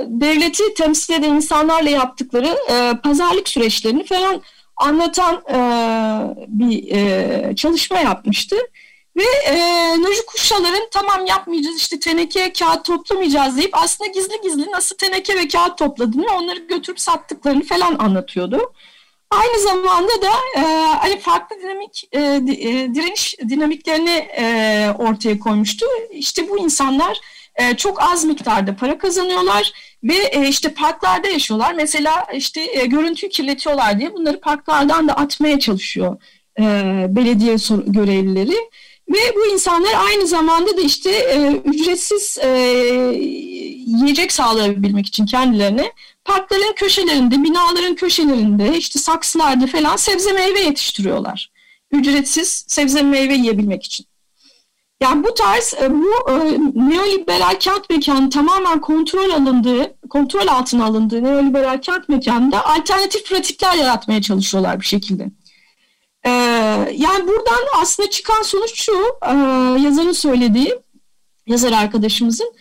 devleti temsil eden insanlarla yaptıkları e, pazarlık süreçlerini falan anlatan e, bir e, çalışma yapmıştı. Ve e, Noji Kuşalar'ın tamam yapmayacağız işte teneke kağıt toplamayacağız deyip aslında gizli gizli nasıl teneke ve kağıt topladığını onları götürüp sattıklarını falan anlatıyordu. Aynı zamanda da e, hani farklı dinamik e, e, direniş dinamiklerini e, ortaya koymuştu. İşte bu insanlar e, çok az miktarda para kazanıyorlar ve e, işte parklarda yaşıyorlar. Mesela işte e, görüntüyü kirletiyorlar diye bunları parklardan da atmaya çalışıyor e, belediye görevlileri. Ve bu insanlar aynı zamanda da işte e, ücretsiz e, yiyecek sağlayabilmek için kendilerine parkların köşelerinde, binaların köşelerinde, işte saksılarda falan sebze meyve yetiştiriyorlar. Ücretsiz sebze meyve yiyebilmek için. Yani bu tarz e, bu e, neoliberal kent mekanı tamamen kontrol alındığı, kontrol altına alındığı neoliberal kent mekanında alternatif pratikler yaratmaya çalışıyorlar bir şekilde. Ee, yani buradan aslında çıkan sonuç şu, e, yazarın söylediği, yazar arkadaşımızın,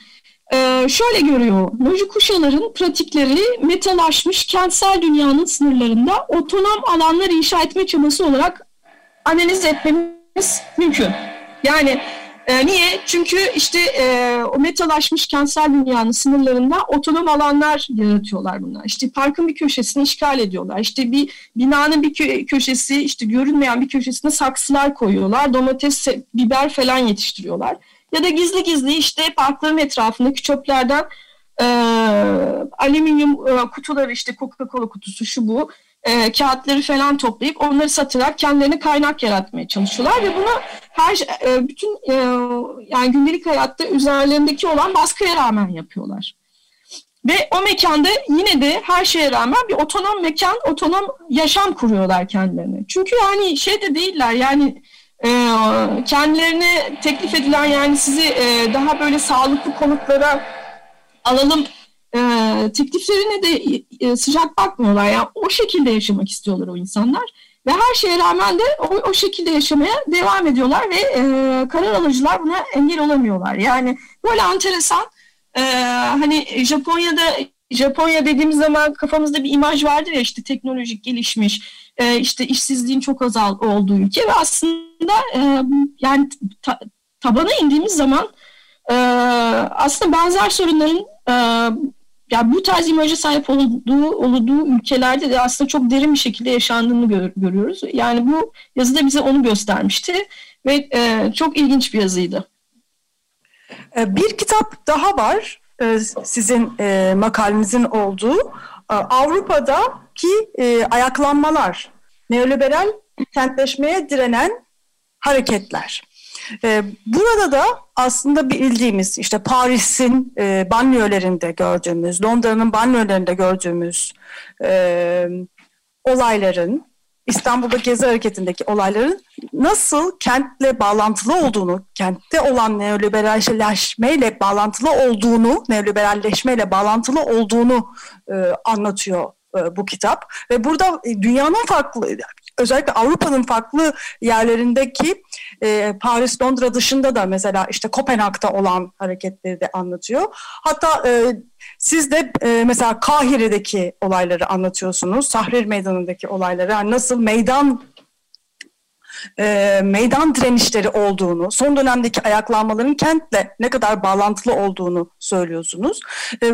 e, şöyle görüyor. Loji kuşaların pratikleri metalaşmış kentsel dünyanın sınırlarında otonom alanlar inşa etme çabası olarak analiz etmemiz mümkün. Yani E, niye? Çünkü işte e, o metalaşmış kentsel dünyanın sınırlarında otonom alanlar yaratıyorlar bunlar. İşte parkın bir köşesini işgal ediyorlar. İşte bir binanın bir kö- köşesi, işte görünmeyen bir köşesine saksılar koyuyorlar. Domates, biber falan yetiştiriyorlar. Ya da gizli gizli işte parkların etrafındaki çöplerden e, alüminyum e, kutuları işte Coca-Cola kutusu şu bu e, kağıtları falan toplayıp onları satarak kendilerine kaynak yaratmaya çalışıyorlar ve bunu her e, bütün e, yani gündelik hayatta üzerlerindeki olan baskıya rağmen yapıyorlar. Ve o mekanda yine de her şeye rağmen bir otonom mekan, otonom yaşam kuruyorlar kendilerine. Çünkü yani şey de değiller yani e, kendilerine teklif edilen yani sizi e, daha böyle sağlıklı konutlara alalım e, tekliflerine de e, sıcak bakmıyorlar. Yani o şekilde yaşamak istiyorlar o insanlar. Ve her şeye rağmen de o, o şekilde yaşamaya devam ediyorlar ve e, karar alıcılar buna engel olamıyorlar. Yani böyle enteresan e, hani Japonya'da Japonya dediğimiz zaman kafamızda bir imaj vardır ya işte teknolojik gelişmiş e, işte işsizliğin çok azal olduğu ülke ve aslında e, yani ta, tabana indiğimiz zaman e, aslında benzer sorunların e, yani bu tarz imaja sahip olduğu, olduğu ülkelerde de aslında çok derin bir şekilde yaşandığını gör, görüyoruz. Yani bu yazıda bize onu göstermişti ve e, çok ilginç bir yazıydı. E, bir kitap daha var e, sizin e, makalenizin olduğu. Avrupa'daki ayaklanmalar, neoliberal kentleşmeye direnen hareketler. E, burada da aslında bildiğimiz işte Paris'in e, gördüğümüz, Londra'nın banliyölerinde gördüğümüz e, olayların, İstanbul'da Gezi Hareketi'ndeki olayların nasıl kentle bağlantılı olduğunu, kentte olan neoliberalleşmeyle bağlantılı olduğunu, neoliberalleşmeyle bağlantılı olduğunu e, anlatıyor e, bu kitap. Ve burada dünyanın farklı, özellikle Avrupa'nın farklı yerlerindeki e, Paris, Londra dışında da mesela işte Kopenhag'da olan hareketleri de anlatıyor. Hatta e, siz de e, mesela Kahire'deki olayları anlatıyorsunuz. Tahrir Meydanı'ndaki olayları. Yani nasıl meydan e, meydan direnişleri olduğunu, son dönemdeki ayaklanmaların kentle ne kadar bağlantılı olduğunu söylüyorsunuz. E,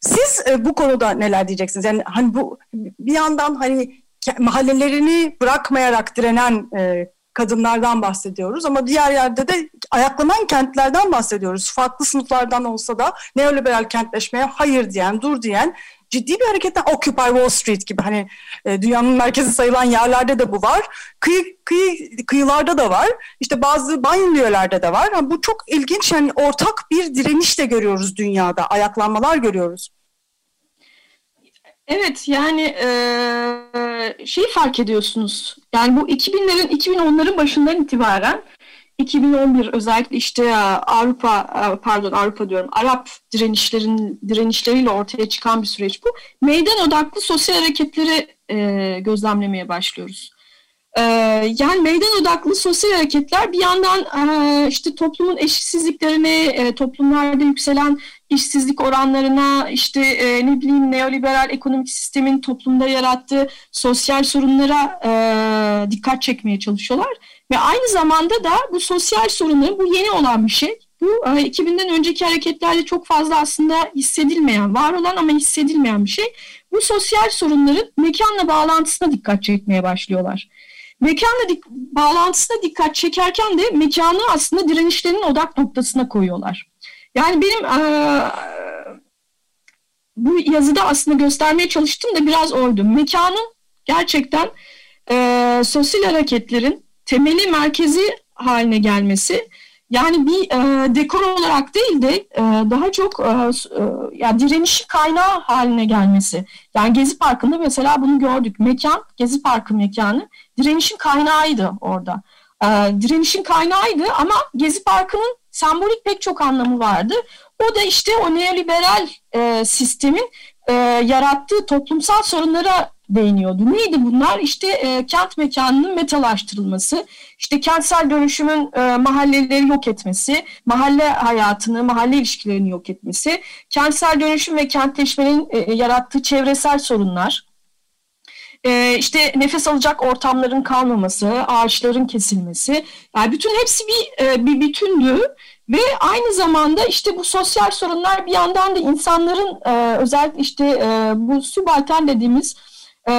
siz e, bu konuda neler diyeceksiniz? Yani hani bu bir yandan hani mahallelerini bırakmayarak direnen e, kadınlardan bahsediyoruz ama diğer yerde de ayaklanan kentlerden bahsediyoruz. Farklı sınıflardan olsa da neoliberal kentleşmeye hayır diyen, dur diyen ciddi bir hareketten Occupy Wall Street gibi hani e, dünyanın merkezi sayılan yerlerde de bu var. Kıyı, kıyı, kıyılarda da var. İşte bazı banyolarda da var. Yani bu çok ilginç yani ortak bir direniş de görüyoruz dünyada. Ayaklanmalar görüyoruz. Evet yani e, şeyi fark ediyorsunuz. Yani bu 2000'lerin 2010'ların başından itibaren 2011 özellikle işte Avrupa pardon Avrupa diyorum Arap direnişlerin direnişleriyle ortaya çıkan bir süreç bu. Meydan odaklı sosyal hareketleri e, gözlemlemeye başlıyoruz. E, yani meydan odaklı sosyal hareketler bir yandan e, işte toplumun eşitsizliklerini, e, toplumlarda yükselen işsizlik oranlarına, işte e, ne bileyim neoliberal ekonomik sistemin toplumda yarattığı sosyal sorunlara dikkat çekmeye çalışıyorlar. Ve aynı zamanda da bu sosyal sorunların, bu yeni olan bir şey. Bu e, 2000'den önceki hareketlerde çok fazla aslında hissedilmeyen, var olan ama hissedilmeyen bir şey. Bu sosyal sorunların mekanla bağlantısına dikkat çekmeye başlıyorlar. Mekanla dik bağlantısına dikkat çekerken de mekanı aslında direnişlerinin odak noktasına koyuyorlar. Yani benim e, bu yazıda aslında göstermeye çalıştığım da biraz oydu. Mekanın gerçekten e, sosyal hareketlerin temeli merkezi haline gelmesi yani bir e, dekor olarak değil de e, daha çok e, e, yani direniş kaynağı haline gelmesi. Yani Gezi Parkı'nda mesela bunu gördük. Mekan, Gezi Parkı mekanı direnişin kaynağıydı orada. E, direnişin kaynağıydı ama Gezi Parkı'nın sembolik pek çok anlamı vardı. O da işte o neoliberal e, sistemin e, yarattığı toplumsal sorunlara değiniyordu. Neydi bunlar? İşte e, kent mekanının metalaştırılması, işte kentsel dönüşümün e, mahalleleri yok etmesi, mahalle hayatını, mahalle ilişkilerini yok etmesi, kentsel dönüşüm ve kentleşmenin e, yarattığı çevresel sorunlar, e, işte nefes alacak ortamların kalmaması, ağaçların kesilmesi. Yani bütün hepsi bir, e, bir bütündü. Ve aynı zamanda işte bu sosyal sorunlar bir yandan da insanların e, özellikle işte e, bu subaltern dediğimiz e,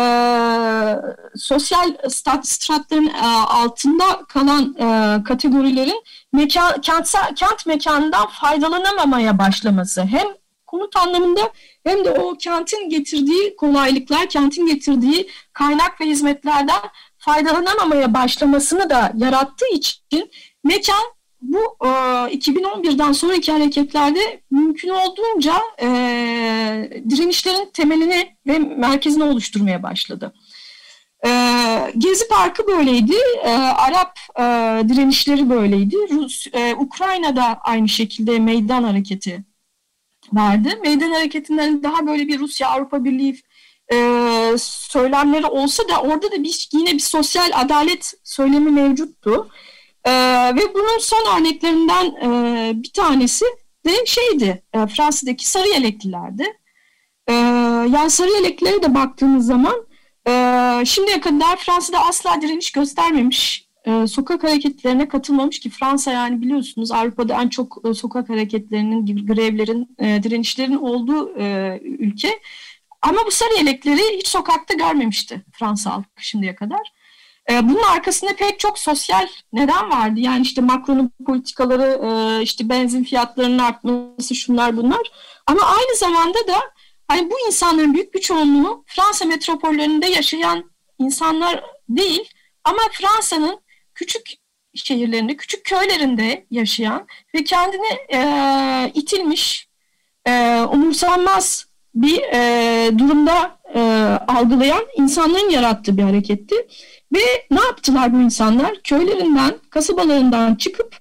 sosyal stat, stratların e, altında kalan e, kategorilerin mekan, kentsel, kent mekanından faydalanamamaya başlaması. Hem konut anlamında hem de o kentin getirdiği kolaylıklar, kentin getirdiği kaynak ve hizmetlerden faydalanamamaya başlamasını da yarattığı için mekan bu e, 2011'den sonraki hareketlerde mümkün olduğunca e, direnişlerin temelini ve merkezini oluşturmaya başladı. E, Gezi Parkı böyleydi, e, Arap e, direnişleri böyleydi, Rus, e, Ukrayna'da aynı şekilde meydan hareketi vardı. Meydan hareketinden daha böyle bir Rusya-Avrupa Birliği e, söylemleri olsa da orada da bir, yine bir sosyal adalet söylemi mevcuttu. E, ve bunun son örneklerinden e, bir tanesi de şeydi, e, Fransa'daki sarı yeleklilerdi. E, yani sarı yeleklilere de baktığımız zaman e, şimdiye kadar Fransa'da asla direniş göstermemiş, e, sokak hareketlerine katılmamış ki Fransa yani biliyorsunuz Avrupa'da en çok e, sokak hareketlerinin, grevlerin, e, direnişlerin olduğu e, ülke. Ama bu sarı yelekleri hiç sokakta görmemişti Fransa halkı şimdiye kadar. E, bunun arkasında pek çok sosyal neden vardı. Yani işte Macron'un politikaları, işte benzin fiyatlarının artması, şunlar bunlar. Ama aynı zamanda da hani bu insanların büyük bir çoğunluğu Fransa metropollerinde yaşayan insanlar değil ama Fransa'nın küçük şehirlerinde, küçük köylerinde yaşayan ve kendini e, itilmiş, e, umursanmaz bir e, durumda e, algılayan insanların yarattığı bir hareketti. Ve ne yaptılar bu insanlar? Köylerinden, kasabalarından çıkıp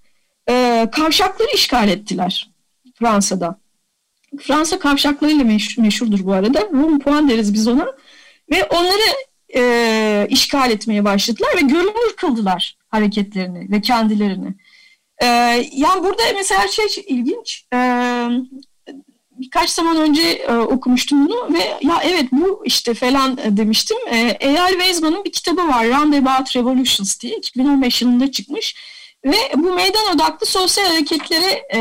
e, kavşakları işgal ettiler Fransa'da. Fransa kavşaklarıyla meş, meşhurdur bu arada. Rum puan deriz biz ona. Ve onları e, işgal etmeye başladılar ve görünür kıldılar hareketlerini ve kendilerini. E, yani burada mesela şey ilginç. E, birkaç zaman önce e, okumuştum bunu ve ya evet bu işte falan demiştim. E, Eyal Weizmann'ın bir kitabı var Roundabout Revolutions diye 2015 yılında çıkmış. Ve bu meydan odaklı sosyal hareketlere e,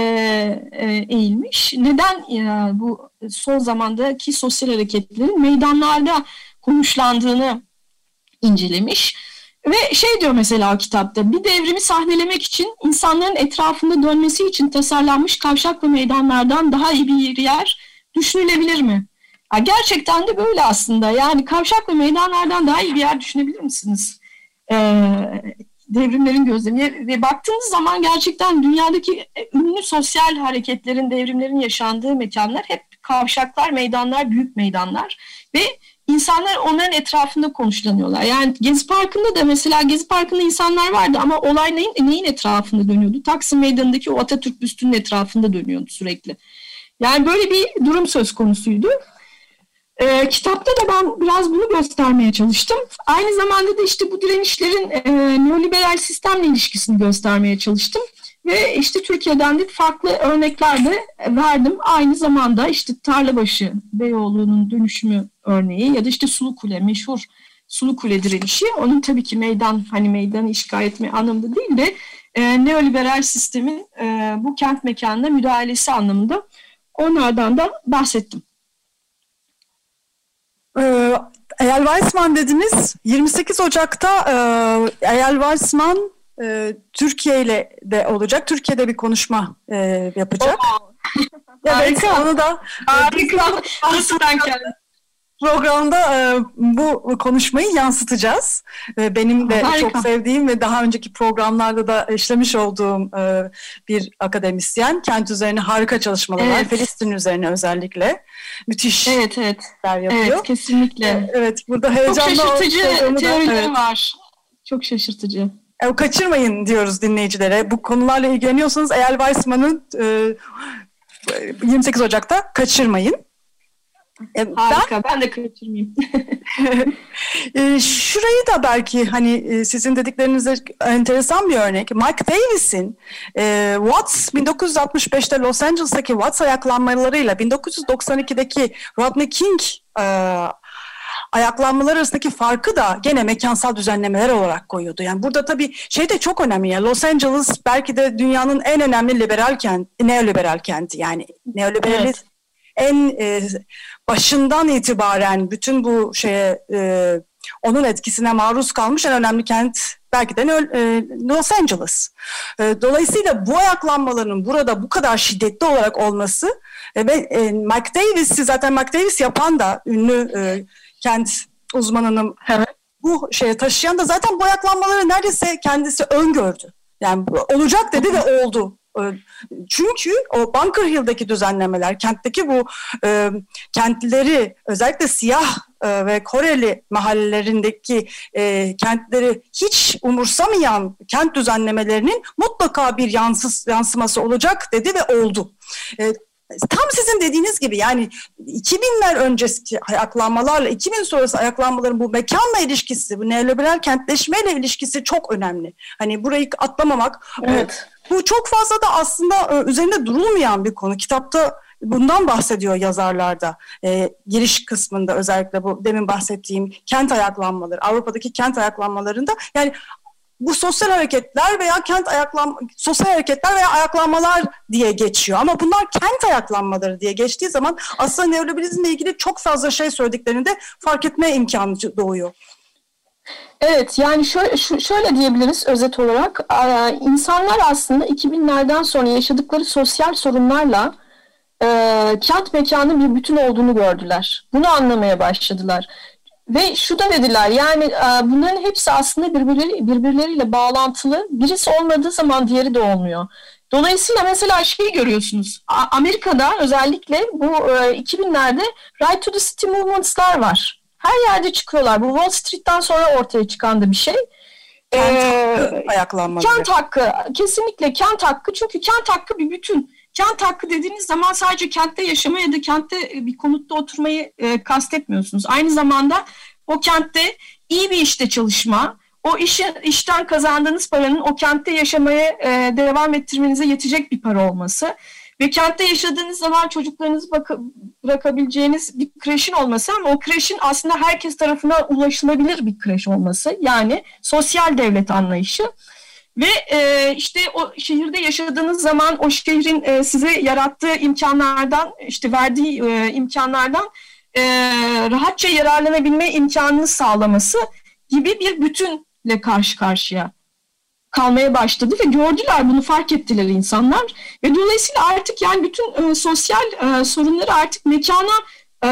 e, eğilmiş. Neden e, bu son zamandaki sosyal hareketlerin meydanlarda konuşlandığını incelemiş. Ve şey diyor mesela o kitapta, bir devrimi sahnelemek için insanların etrafında dönmesi için tasarlanmış kavşak ve meydanlardan daha iyi bir yer düşünülebilir mi? Ya gerçekten de böyle aslında. Yani kavşak ve meydanlardan daha iyi bir yer düşünebilir misiniz? Ee, devrimlerin gözlemi. Ve baktığınız zaman gerçekten dünyadaki ünlü sosyal hareketlerin, devrimlerin yaşandığı mekanlar hep kavşaklar, meydanlar, büyük meydanlar. Ve insanlar onların etrafında konuşlanıyorlar. Yani Gezi Parkı'nda da mesela Gezi Parkı'nda insanlar vardı ama olay neyin, neyin etrafında dönüyordu? Taksim Meydanı'ndaki o Atatürk büstünün etrafında dönüyordu sürekli. Yani böyle bir durum söz konusuydu. Ee, kitapta da ben biraz bunu göstermeye çalıştım. Aynı zamanda da işte bu direnişlerin e, neoliberal sistemle ilişkisini göstermeye çalıştım. Ve işte Türkiye'den de farklı örnekler de verdim. Aynı zamanda işte Tarlabaşı Beyoğlu'nun dönüşümü örneği ya da işte Sulu Kule meşhur Sulu Kule direnişi. Onun tabii ki meydan hani meydanı işgal etme anlamında değil de e, neoliberal sistemin e, bu kent mekanına müdahalesi anlamında onlardan da bahsettim. Ee, Eyal Weissman dediniz. 28 Ocak'ta e, Eyal Weissman e, Türkiye ile de olacak. Türkiye'de bir konuşma e, yapacak. evet, Harika. onu da Harika. Nasıl denk geldin? programda e, bu konuşmayı yansıtacağız. E, benim de Harika. çok sevdiğim ve daha önceki programlarda da işlemiş olduğum e, bir akademisyen. Kent üzerine harika çalışmalar var. Evet. Filistin üzerine özellikle. Müthiş Evet evet. yapıyor. Evet kesinlikle. Evet, burada Çok heyecanla şaşırtıcı olduğunu da- teorileri evet. var. Çok şaşırtıcı. E, kaçırmayın diyoruz dinleyicilere. Bu konularla ilgileniyorsanız Eyal Weissman'ın e, 28 Ocak'ta kaçırmayın. E, ben Harika. Ben de kaçırmayayım. e, şurayı da belki hani e, sizin dediklerinize enteresan bir örnek. Mike Davis'in e, Watts 1965'te Los Angeles'taki Watts ayaklanmalarıyla 1992'deki Rodney King e, ayaklanmalar arasındaki farkı da gene mekansal düzenlemeler olarak koyuyordu. Yani burada tabii şey de çok önemli. Yani Los Angeles belki de dünyanın en önemli liberal kent, neoliberal kenti. Yani neoliberalizm Evet. en e, başından itibaren bütün bu şeye e, onun etkisine maruz kalmış en önemli kent belki de e, Los Angeles. E, dolayısıyla bu ayaklanmaların burada bu kadar şiddetli olarak olması e, ve e, Mike Davis'i zaten Mike Davis yapan da ünlü kent uzmanının Evet. bu şeye taşıyan da zaten bu ayaklanmaları neredeyse kendisi öngördü. Yani olacak dedi ve oldu. E, Çünkü o Bunker Hill'deki düzenlemeler, kentteki bu e, kentleri özellikle siyah e, ve Koreli mahallelerindeki e, kentleri hiç umursamayan kent düzenlemelerinin mutlaka bir yansız, yansıması olacak dedi ve oldu. E, tam sizin dediğiniz gibi yani 2000'ler öncesi ayaklanmalarla 2000 sonrası ayaklanmaların bu mekanla ilişkisi, bu neoliberal kentleşmeyle ilişkisi çok önemli. Hani burayı atlamamak. Evet. Bu çok fazla da aslında e, üzerinde durulmayan bir konu. Kitapta bundan bahsediyor yazarlarda. E, giriş kısmında özellikle bu demin bahsettiğim kent ayaklanmaları, Avrupa'daki kent ayaklanmalarında yani bu sosyal hareketler veya kent ayaklan sosyal hareketler veya ayaklanmalar diye geçiyor. Ama bunlar kent ayaklanmaları diye geçtiği zaman aslında neoliberalizmle ilgili çok fazla şey söylediklerini de fark etme imkanı doğuyor. Evet yani şöyle, şöyle diyebiliriz özet olarak insanlar aslında 2000'lerden sonra yaşadıkları sosyal sorunlarla eee, kent mekanın bir bütün olduğunu gördüler. Bunu anlamaya başladılar. Ve şu da dediler yani eee, bunların hepsi aslında birbirleri, birbirleriyle bağlantılı. Birisi olmadığı zaman diğeri de olmuyor. Dolayısıyla mesela şeyi görüyorsunuz. Amerika'da özellikle bu eee, 2000'lerde Right to the City Movements'lar var. Her yerde çıkıyorlar. Bu Wall Street'ten sonra ortaya çıkan da bir şey. Ee, Ayaklanmaları. Kent hakkı, kesinlikle kent hakkı. Çünkü kent hakkı bir bütün. Kent hakkı dediğiniz zaman sadece kentte yaşama ya da kentte bir konutta oturmayı e, kastetmiyorsunuz. Aynı zamanda o kentte iyi bir işte çalışma, o işi, işten kazandığınız paranın o kentte yaşamaya e, devam ettirmenize yetecek bir para olması ve kentte yaşadığınız zaman çocuklarınızı baka- bırakabileceğiniz bir kreşin olması ama o kreşin aslında herkes tarafından ulaşılabilir bir kreş olması yani sosyal devlet anlayışı. Ve e, işte o şehirde yaşadığınız zaman o şehrin e, size yarattığı imkanlardan, işte verdiği e, imkanlardan e, rahatça yararlanabilme imkanını sağlaması gibi bir bütünle karşı karşıya kalmaya başladı ve gördüler bunu fark ettiler insanlar ve dolayısıyla artık yani bütün e, sosyal e, sorunları artık mekana e,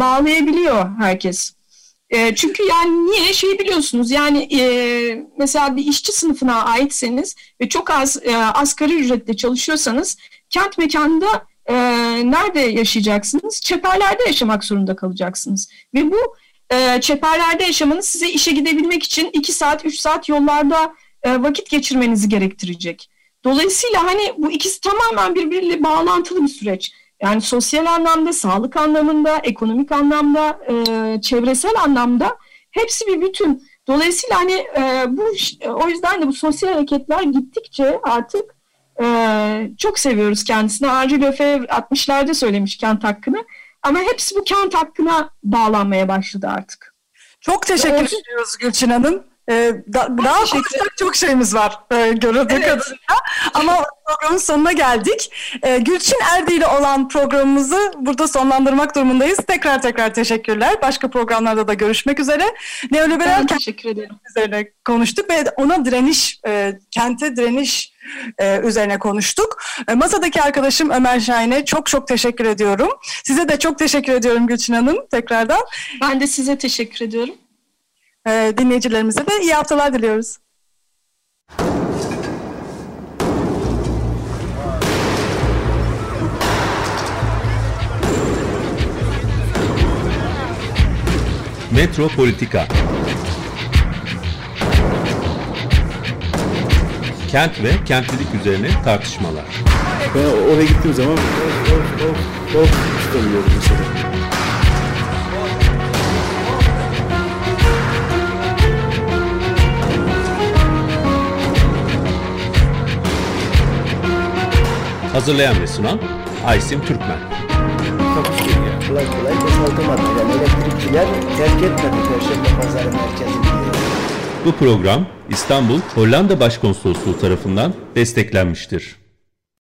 bağlayabiliyor herkes. E, çünkü yani niye şey biliyorsunuz yani e, mesela bir işçi sınıfına aitseniz ve çok az e, asgari ücretle çalışıyorsanız kent mekanında e, nerede yaşayacaksınız? Çeperlerde yaşamak zorunda kalacaksınız. Ve bu e, çeperlerde yaşamanız size işe gidebilmek için 2 saat 3 saat yollarda e, vakit geçirmenizi gerektirecek. Dolayısıyla hani bu ikisi tamamen birbiriyle bağlantılı bir süreç. Yani sosyal anlamda, sağlık anlamında, ekonomik anlamda, e, çevresel anlamda hepsi bir bütün. Dolayısıyla hani e, bu o yüzden de bu sosyal hareketler gittikçe artık e, çok seviyoruz kendisini. Henri Lefebvre 60'larda söylemiş kent hakkını. Ama hepsi bu kent hakkına bağlanmaya başladı artık. Çok teşekkür Evet. ediyoruz Gülçin Hanım. Ee, da- daha konuşacak çok şeyimiz var e, görüldüğü Evet. kadarıyla. Ama programın sonuna geldik. Ee, Gülçin Erdi ile olan programımızı burada sonlandırmak durumundayız. Tekrar tekrar teşekkürler. Başka programlarda da görüşmek üzere. Neoliberal teşekkür ederim. üzerine konuştuk ve ona direniş, e, kente direniş e, üzerine konuştuk. E, masadaki arkadaşım Ömer Şahin'e çok çok teşekkür ediyorum. Size de çok teşekkür ediyorum Gülçin Hanım tekrardan. Ben de size teşekkür ediyorum. E, dinleyicilerimize de iyi haftalar diliyoruz. Metropolitika Kent ve kentlilik üzerine tartışmalar. Ben oraya gittiğim zaman of of of of mesela. Hazırlayan ve sunan Aysim Türkmen. Kolay kolay boşaltamadı. Yani elektrikçiler terk etmedi Perşembe Pazarı merkezini. Bu program İstanbul Hollanda Başkonsolosluğu tarafından desteklenmiştir.